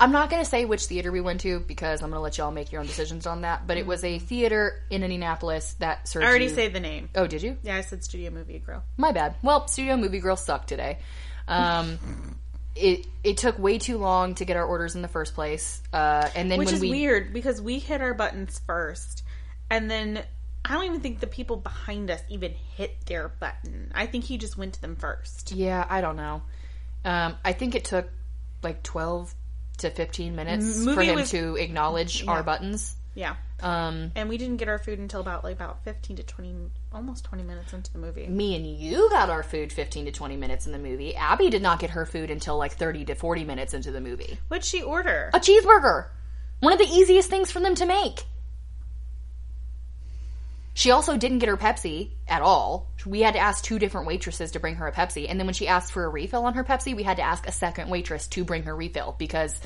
I'm not going to say which theater we went to because I'm going to let y'all make your own decisions on that. But it was a theater in Indianapolis that served. I already you- said the name. Oh, did you? Yeah, I said Studio Movie Grill. My bad. Well, Studio Movie Grill sucked today. Um, it it took way too long to get our orders in the first place, uh, and then Which is we weird because we hit our buttons first, and then I don't even think the people behind us even hit their button. I think he just went to them first. yeah, I don't know. Um, I think it took like 12 to 15 minutes movie for him was- to acknowledge our buttons. Yeah, Um, and we didn't get our food until about like about fifteen to twenty, almost twenty minutes into the movie. me and you got our food 15 to 20 minutes in the movie. Abby did not get her food until like 30 to 40 minutes into the movie. What'd she order? A cheeseburger. One of the easiest things for them to make. She also didn't get her Pepsi at all. We had to ask two different waitresses to bring her a Pepsi. And then when she asked for a refill on her Pepsi, we had to ask a second waitress to bring her refill because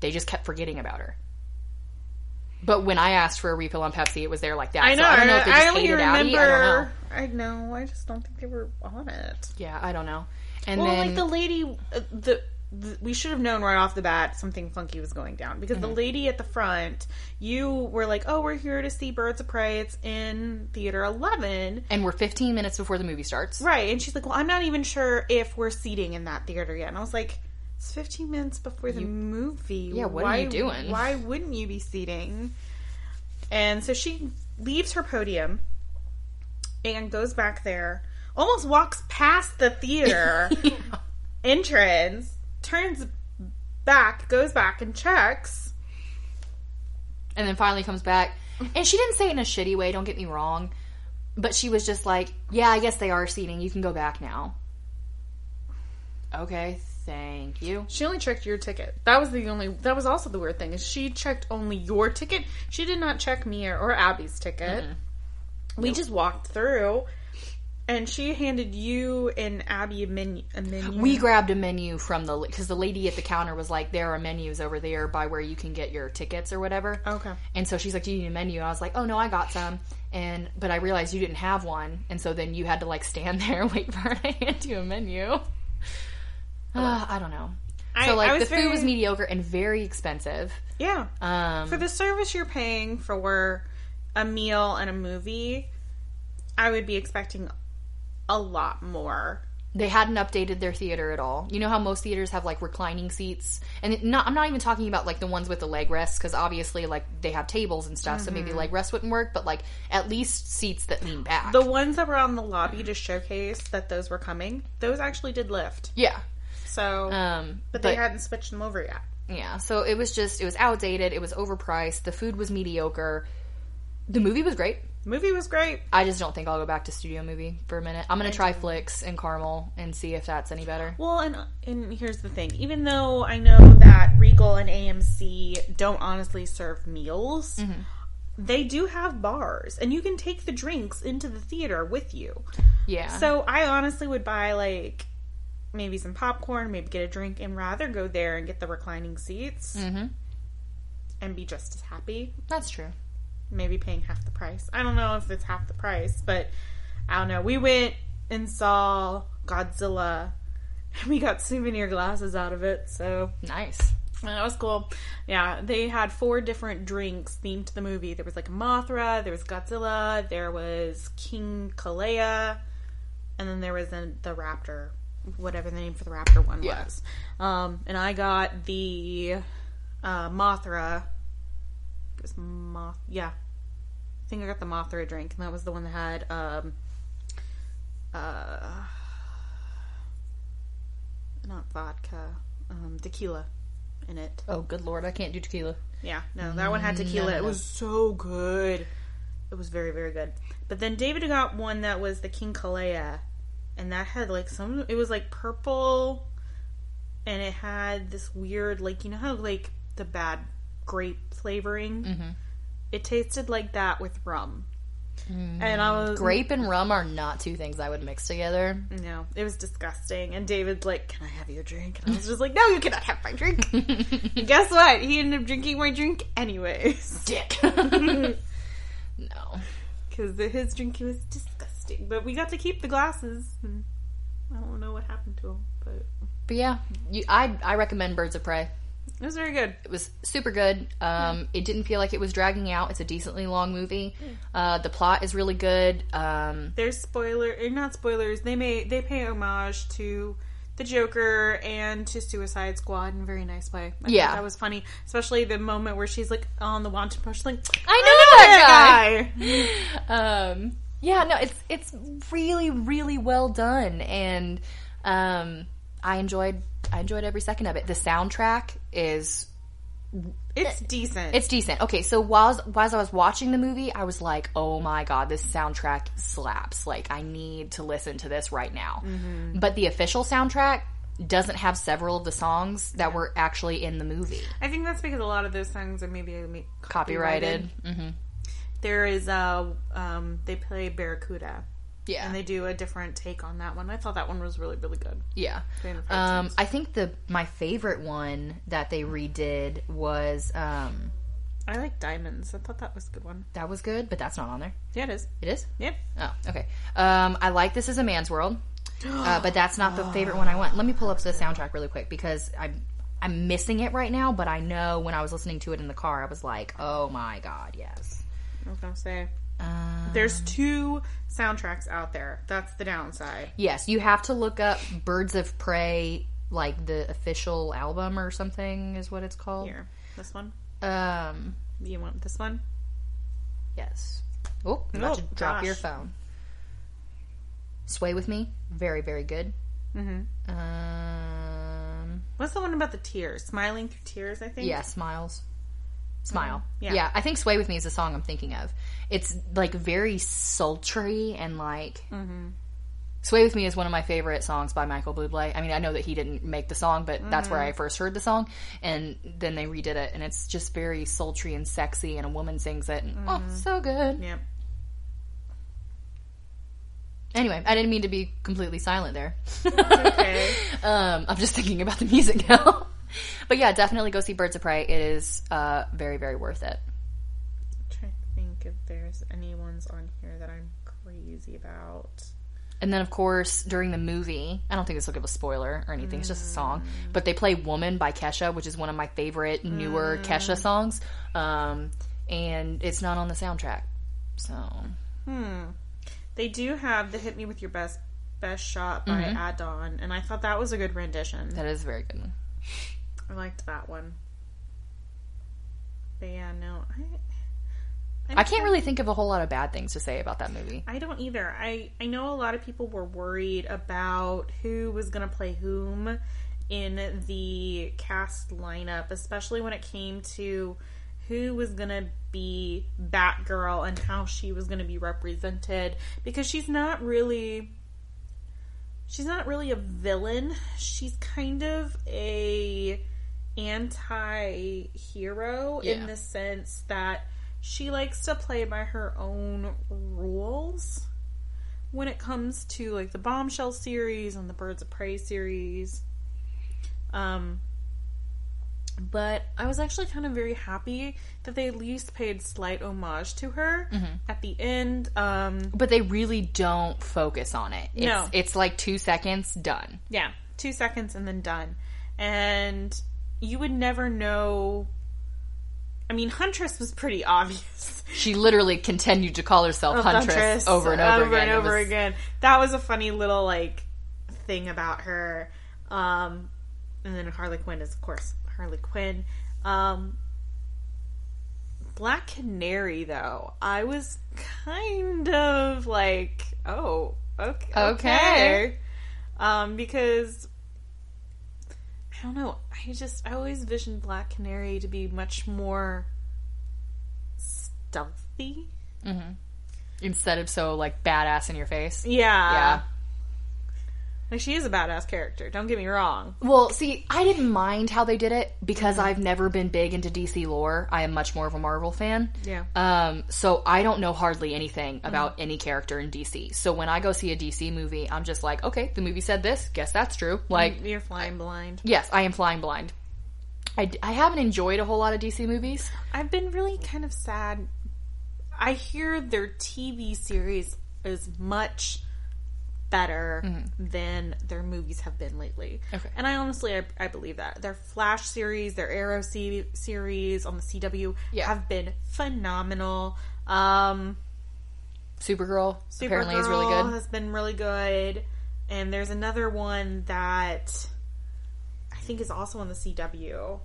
they just kept forgetting about her. But when I asked for a refill on Pepsi, it was there like that. I know. So I don't know if they I just only hated remember. I don't know. I know. I just don't think they were on it. Yeah, I don't know. And Well, then like the lady, uh, the, the we should have known right off the bat something funky was going down because Mm-hmm. the lady at the front, you were like, "Oh, we're here to see Birds of Prey. It's in theater 11." and we're 15 minutes before the movie starts. Right, and she's like, "Well, I'm not even sure if we're seating in that theater yet." And I was like, "It's 15 minutes before the movie. Yeah, what are you doing?" Why wouldn't you be seating?" And so she leaves her podium and goes back there, almost walks past the theater entrance, turns back, goes back and checks. and then finally comes back. And she didn't say it in a shitty way, don't get me wrong. But she was just like, Yeah, I guess they are seating. You can go back now. Okay, thank you. She only checked your ticket. That was the only. That was also the weird thing is she checked only your ticket. She did not check me or, or Abby's ticket. Mm-hmm. We just walked through, and she handed you and Abby a menu. A menu. We grabbed a menu from the because the lady at the counter was like, "There are menus over there by where you can get your tickets or whatever." okay. And so she's like, "Do you need a menu?" I was like, "Oh no, I got some." And but I realized you didn't have one, and so then you had to like stand there and wait for her to hand you a menu. Uh, I don't know. I- So like the food very- was mediocre and very expensive. Yeah. Um, For the service you're paying for a meal and a movie, I would be expecting a lot more. They hadn't updated their theater at all. You know how most theaters have like reclining seats, and not, I'm not even talking about like the ones with the leg rests because obviously like they have tables and stuff, so maybe leg rests wouldn't work. But like at least seats that lean back. The ones that were on the lobby to showcase that those were coming, those actually did lift. yeah, So, um, but they hadn't switched them over yet. Yeah, so it was just it was outdated, it was overpriced, the food was mediocre. The movie was great. Movie was great. I just don't think I'll go back to studio movie for a minute. I'm gonna try Flix and Carmel and see if that's any better. Well, and and here's the thing. Even though I know that Regal and AMC don't honestly serve meals, they do have bars, and you can take the drinks into the theater with you. Yeah. So I honestly would buy like maybe some popcorn, maybe get a drink, and rather go there and get the reclining seats Mhm. and be just as happy. that's true. Maybe paying half the price. I don't know if it's half the price, but I don't know. We went and saw Godzilla, and we got souvenir glasses out of it, so Nice. that was cool. Yeah, they had four different drinks themed to the movie. There was like Mothra, there was Godzilla, there was King Ghidorah, and then there was the, the Raptor, whatever the name for the Raptor one Yeah. was. Um, and I got the uh, Mothra. It was Moth. Yeah, I think I got the Mothra drink, and that was the one that had um, uh, not vodka, um, tequila in it. Oh, good lord, I can't do tequila. Yeah, no, that one had tequila. no, It no. was so good. It was very, very good. But then David got one that was the King Ghidorah, and that had like some. It was like purple, and it had this weird, like you know how like the bad grape flavoring. Mm-hmm. It tasted like that with rum, and I was Grape and rum are not two things I would mix together. No, it was disgusting. And David's like, "Can I have your drink?" And I was just like, "No, you cannot have my drink." Guess what? He ended up drinking my drink anyways. Dick. no. because his drink was disgusting. But we got to keep the glasses. And I don't know what happened to them, but But yeah, you, I I recommend Birds of Prey. it was very good. It was super good. Um, it didn't feel like it was dragging out. It's a decently long movie. Uh, the plot is really good. Um, There's spoiler, or not spoilers. They may they pay homage to the Joker and to Suicide Squad in a very nice way. I Yeah. that was funny, especially the moment where she's like on the wanted post, like I know that that guy. um, yeah, no, it's it's really really well done, and um, I enjoyed I enjoyed every second of it. The soundtrack is It's decent. it's decent. Okay, so while while I was watching the movie, I was like, "Oh my god, this soundtrack slaps! Like, I need to listen to this right now." But the official soundtrack doesn't have several of the songs that were actually in the movie I think that's because a lot of those songs are maybe maybe copyrighted. hmm There is a um, they play Barracuda. Yeah, and they do a different take on that one. I thought that one was really, really good. yeah. Fan of fight Um. I think the my favorite one that they redid was um, I like Diamonds. I thought that was a good one. that was good, but that's not on there. Yeah, it is. It is. Yep. Oh, okay. Um, I like This Is a Man's World, uh, but that's not the favorite one I want. Let me pull up the soundtrack really quick because I'm I'm missing it right now. But I know when I was listening to it in the car, I was like, "Oh my god, yes." I was gonna say Um, there's two soundtracks out there. That's the downside. yes, you have to look up Birds of Prey, like the official album or something is what it's called. Here, this one. Um, you want this one? yes. Oh, I'm about Oh, to drop gosh. your phone. Sway with me, very very good. Mm-hmm. Um, What's the one about the tears? Smiling through tears. I think. Yeah, smiles. Smile. Mm-hmm. yeah. yeah. I think Sway With Me is the song I'm thinking of. It's like very sultry and like. Mm-hmm. Sway With Me is one of my favorite songs by Michael Bublé. I mean, I know that he didn't make the song, but that's where mm-hmm. I first heard the song. And then they redid it, and it's just very sultry and sexy, and a woman sings it. And, Oh, so good. Yep. Anyway, I didn't mean to be completely silent there. Okay. um, I'm just thinking about the music now. But yeah, definitely go see Birds of Prey. It is uh, very, very worth it. I'm trying to think if there's any ones on here that I'm crazy about. And then, of course, during the movie, I don't think this will give a spoiler or anything. It's just a song, but they play "Woman" by Kesha, which is one of my favorite newer Kesha songs. Um, and it's not on the soundtrack. So Hmm. They do have the "Hit Me with Your Best Best Shot" by Adon, and I thought that was a good rendition. that is very good. I liked that one. But yeah, no, I. I can't really think of a whole lot of bad things to say about that movie. I don't either. I I know a lot of people were worried about who was going to play whom in the cast lineup, especially when it came to who was going to be Batgirl and how she was going to be represented because she's not really she's not really a villain. She's kind of a anti-hero Yeah. in the sense that she likes to play by her own rules when it comes to like the Bombshell series and the Birds of Prey series. Um but I was actually kind of very happy that they at least paid slight homage to her at the end. Um But they really don't focus on it. It's, No. it's like two seconds, done. Yeah, two seconds and then done. And you would never know. I mean, Huntress was pretty obvious. She literally continued to call herself Huntress, over and over, again. and over was- again. That was a funny little like thing about her. Um, and then Harley Quinn is, of course, Harley Quinn. Um, Black Canary, though, I was kind of like, oh, okay, Okay. Um, because don't know. I just I always visioned Black Canary to be much more stealthy. Mm-hmm. Instead of so like badass in your face. Yeah. Yeah. Like she is a badass character, don't get me wrong. Well, see, I didn't mind how they did it because Mm-hmm. I've never been big into DC lore. I am much more of a Marvel fan. Yeah. Um, so I don't know hardly anything Mm-hmm. about any character in DC. So when I go see a DC movie, I'm just like, okay, the movie said this. Guess that's true. Like, You're flying blind. yes, I am flying blind. I, I haven't enjoyed a whole lot of DC movies. I've been really kind of sad. I hear their TV series is much better than their movies have been lately. Mm-hmm. Okay. And I honestly, I, I believe that. Their Flash series, their Arrow se- series on the CW Yeah. have been phenomenal. Um, Supergirl, apparently is really good. Has been really good, and there's another one that I think is also on the CW,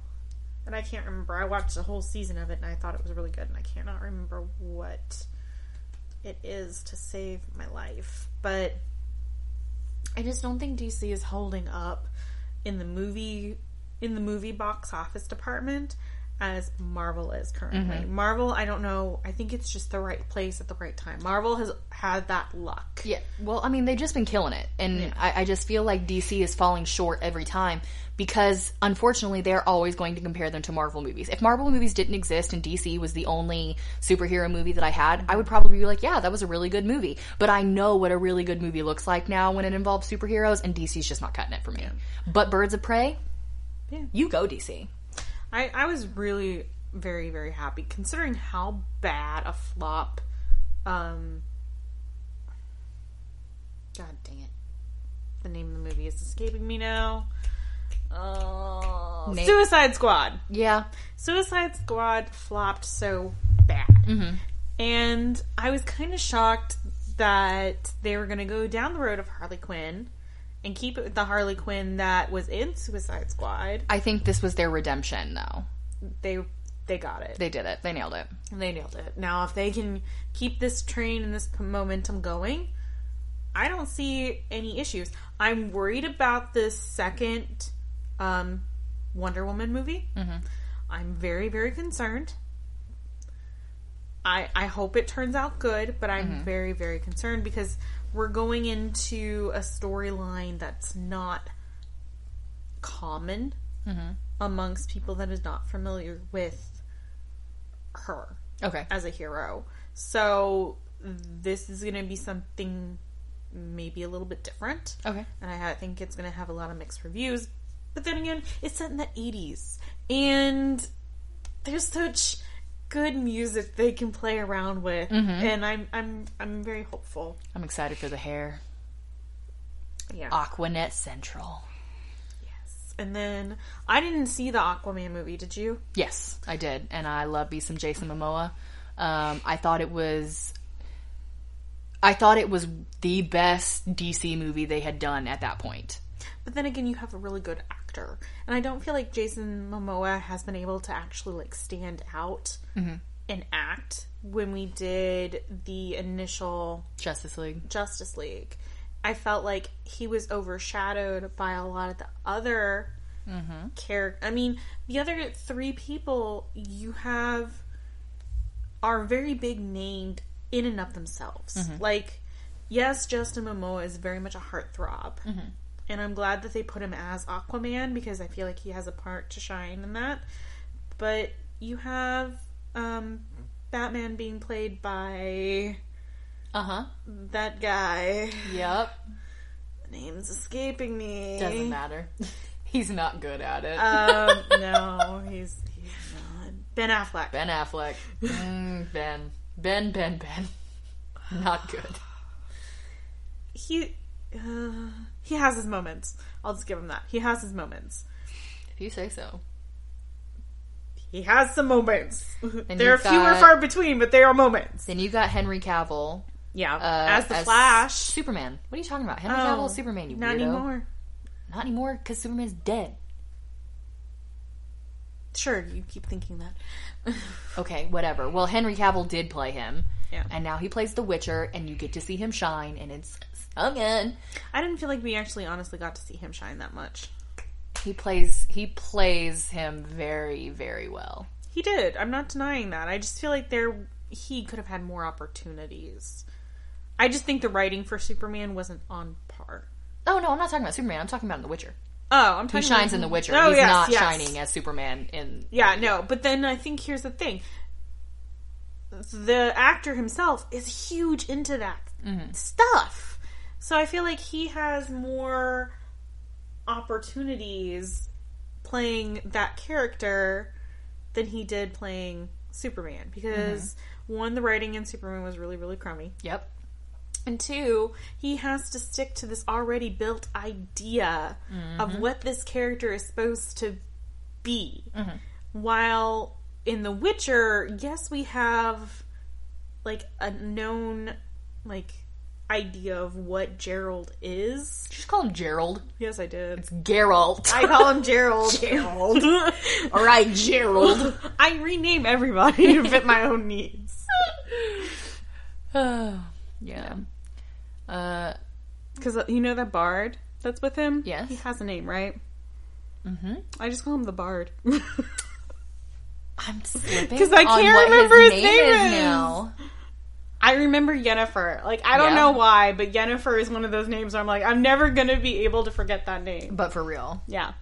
and I can't remember. I watched the whole season of it, and I thought it was really good, and I cannot remember what it is to save my life. But I just don't think DC is holding up in the movie in the movie box office department as Marvel is currently. Mm-hmm. Marvel, I don't know. I think it's just the right place at the right time. Marvel has had that luck. Yeah. Well, I mean, they've just been killing it. And I, I just feel like DC is falling short every time because, unfortunately, they're always going to compare them to Marvel movies. If Marvel movies didn't exist and DC was the only superhero movie that I had, I would probably be like, yeah, that was a really good movie. But I know what a really good movie looks like now when it involves superheroes, and DC's just not cutting it for me. But Birds of Prey, Yeah. you go, DC. I, I was really very, very happy considering how bad a flop um God dang it. The name of the movie is escaping me now. Oh, Name- Suicide Squad. Yeah. Suicide Squad flopped so bad. And I was kind of shocked that they were going to go down the road of Harley Quinn and keep it with the Harley Quinn that was in Suicide Squad. I think this was their redemption, though. They they got it. They did it. They nailed it. They nailed it. Now, if they can keep this train and this momentum going, I don't see any issues. I'm worried about this second um, Wonder Woman movie. I'm very, very concerned. I I hope it turns out good, but I'm very, very concerned because we're going into a storyline that's not common mm-hmm. amongst people that is not familiar with her Okay. as a hero. So this is going to be something maybe a little bit different. Okay. And I think it's going to have a lot of mixed reviews. But then again, it's set in the 80s. And there's such good music they can play around with. And I'm I'm I'm very hopeful. I'm excited for the hair. Yeah. Aquanet Central. yes. And then I didn't see the Aquaman movie, did you? Yes, I did, and I love me some Jason Momoa. Um, I thought it was I thought it was the best DC movie they had done at that point. But then again, you have a really good actor, and I don't feel like Jason Momoa has been able to actually like stand out mm-hmm. and act when we did the initial Justice League. Justice League. I felt like he was overshadowed by a lot of the other mm-hmm. character. I mean, the other three people you have are very big named in and of themselves. Mm-hmm. Like, yes, Justin Momoa is very much a heartthrob. And I'm glad that they put him as Aquaman because I feel like he has a part to shine in that. But you have um, Batman being played by Uh huh. that guy. Yep. The name's escaping me. Doesn't matter. He's not good at it. Um, no, he's he's not. Ben Affleck. ben Affleck. Mm, ben. Ben, Ben, Ben. Not good. He uh, he has his moments. I'll just give him that. He has his moments. If you say so. He has some moments. And They're you've few or far between, but they are moments. Then you got Henry Cavill Yeah, uh, as the Flash. Superman. What are you talking about? Henry Oh, Cavill Superman, you Not weirdo. anymore. Not anymore, because Superman's dead. Sure, you keep thinking that. Okay, whatever. Well, Henry Cavill did play him. Yeah. And now he plays The Witcher, and you get to see him shine, and it's so good. I didn't feel like we actually honestly got to see him shine that much. He plays he plays him very, very well. He did. I'm not denying that. I just feel like there he could have had more opportunities. I just think the writing for Superman wasn't on par. Oh no, I'm not talking about Superman. I'm talking about The Witcher. Oh, I'm talking He shines about- in The Witcher. Oh, He's yes, not yes. shining as Superman in. Yeah, no, but then I think here's the thing. The actor himself is huge into that mm-hmm. stuff. So I feel like he has more opportunities playing that character than he did playing Superman because mm-hmm. one the writing in Superman was really really crummy. Yep. And two, he has to stick to this already built idea of mm-hmm. what this character is supposed to be. While in The Witcher, yes, we have like a known like idea of what Gerald is. Just call him Gerald. Yes, I did. It's Geralt. I call him Gerald. Gerald. All right, Gerald. I rename everybody to fit my own needs. yeah. Uh, Because you know that bard that's with him? Yes. He has a name, right? mm-hmm. I just call him the bard. I'm slipping 'Cause I can't remember his his name, name is now. I remember Yennefer. Like, I don't Yeah. know why, but Yennefer is one of those names where I'm like, I'm never gonna be able to forget that name. But for real, Yeah.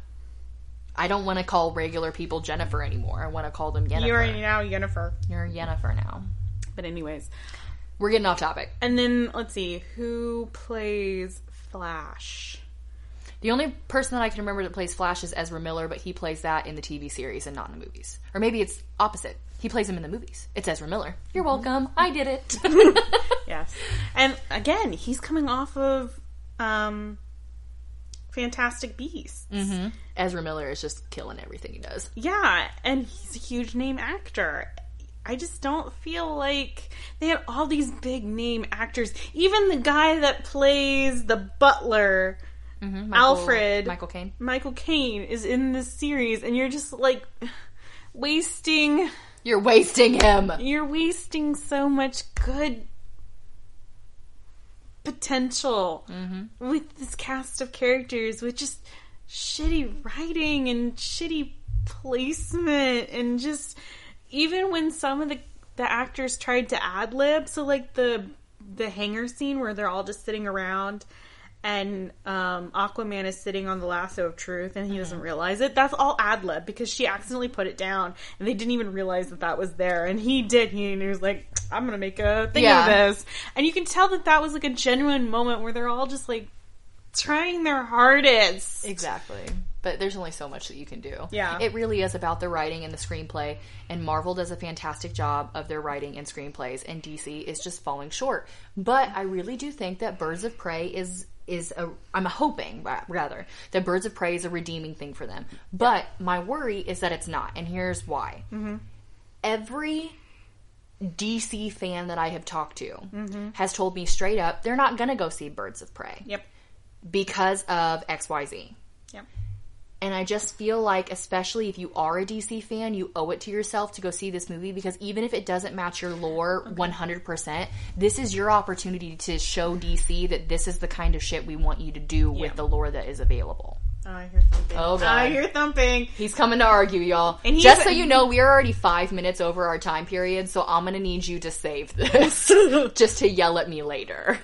I don't want to call regular people Jennifer anymore. I want to call them Yennefer. You're now Yennefer. You're Yennefer now. But anyways. We're getting off topic. And then, let's see, who plays Flash? The only person that I can remember that plays Flash is Ezra Miller, but he plays that in the TV series and not in the movies. Or maybe it's opposite. He plays him in the movies. It's Ezra Miller. You're welcome. I did it. Yes. And again, he's coming off of um Fantastic Beasts. mm-hmm. Ezra Miller is just killing everything he does. Yeah, and he's a huge name actor. I just don't feel like they had all these big name actors. Even the guy that plays the butler, Mm-hmm. Alfred. Michael Caine. Michael Caine, is in this series, and you're just like wasting. You're wasting him. You're wasting so much good potential with this cast of characters with just shitty writing and shitty placement and just even when some of the the actors tried to ad lib so like the the hangar scene where they're all just sitting around and um, Aquaman is sitting on the lasso of truth and he doesn't realize it. That's all ad lib because she accidentally put it down and they didn't even realize that that was there. And he did. He, and he was like, I'm going to make a thing Yeah. of this. And you can tell that that was like a genuine moment where they're all just like trying their hardest. Exactly. But there's only so much that you can do. Yeah. It really is about the writing and the screenplay, and Marvel does a fantastic job of their writing and screenplays, and DC is just falling short. But I really do think that Birds of Prey is is a I'm hoping ra- rather that Birds of Prey is a redeeming thing for them. But my worry is that it's not, and here's why. Every DC fan that I have talked to Mm-hmm. has told me straight up they're not gonna go see Birds of Prey Yep. because of XYZ. Yep. And I just feel like, especially if you are a DC fan, you owe it to yourself to go see this movie because even if it doesn't match your lore 100%, this is your opportunity to show DC that this is the kind of shit we want you to do Yeah. with the lore that is available. Oh, I hear thumping. Oh, God. I hear thumping. He's coming to argue, y'all. And Just so you know, we are already five minutes over our time period, so I'm gonna need you to save this. just to yell at me later.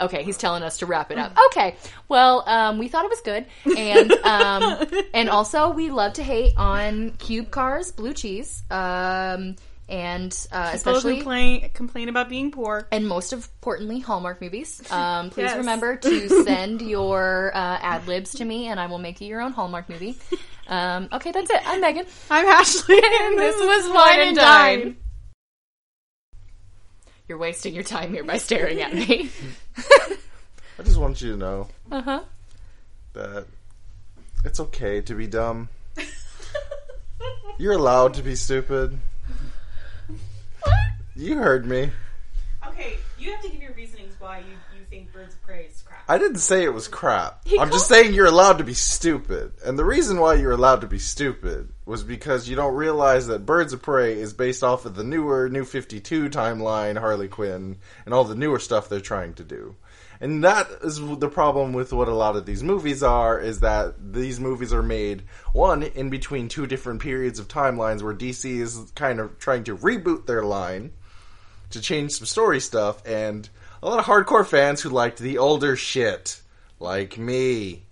Okay, he's telling us to wrap it up. Okay, well, um, we thought it was good, and um, and also we love to hate on cube cars, blue cheese, um, and uh, People especially complain, complain about being poor. and most importantly, Hallmark movies. Um, please Yes. remember to send your uh, ad libs to me, and I will make you your own Hallmark movie. Um, okay, that's it. I'm Megan. I'm Ashley, and this was Wine and Dine. You're wasting your time here by staring at me. I just want you to know Uh huh. that it's okay to be dumb. You're allowed to be stupid. What? You heard me. Okay, you have to give your reasonings why you, you think Birds of Prey is crap. I didn't say it was crap. He I'm just saying you're allowed to be stupid. And the reason why you're allowed to be stupid was because you don't realize that Birds of Prey is based off of the newer New 52 timeline, Harley Quinn, and all the newer stuff they're trying to do. And that is the problem with what a lot of these movies are, is that these movies are made, one, in between two different periods of timelines where DC is kind of trying to reboot their line to change some story stuff, and a lot of hardcore fans who liked the older shit, like me.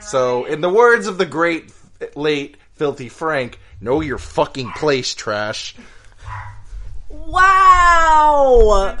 So, in the words of the great, late, filthy Frank, know your fucking place, trash. wow!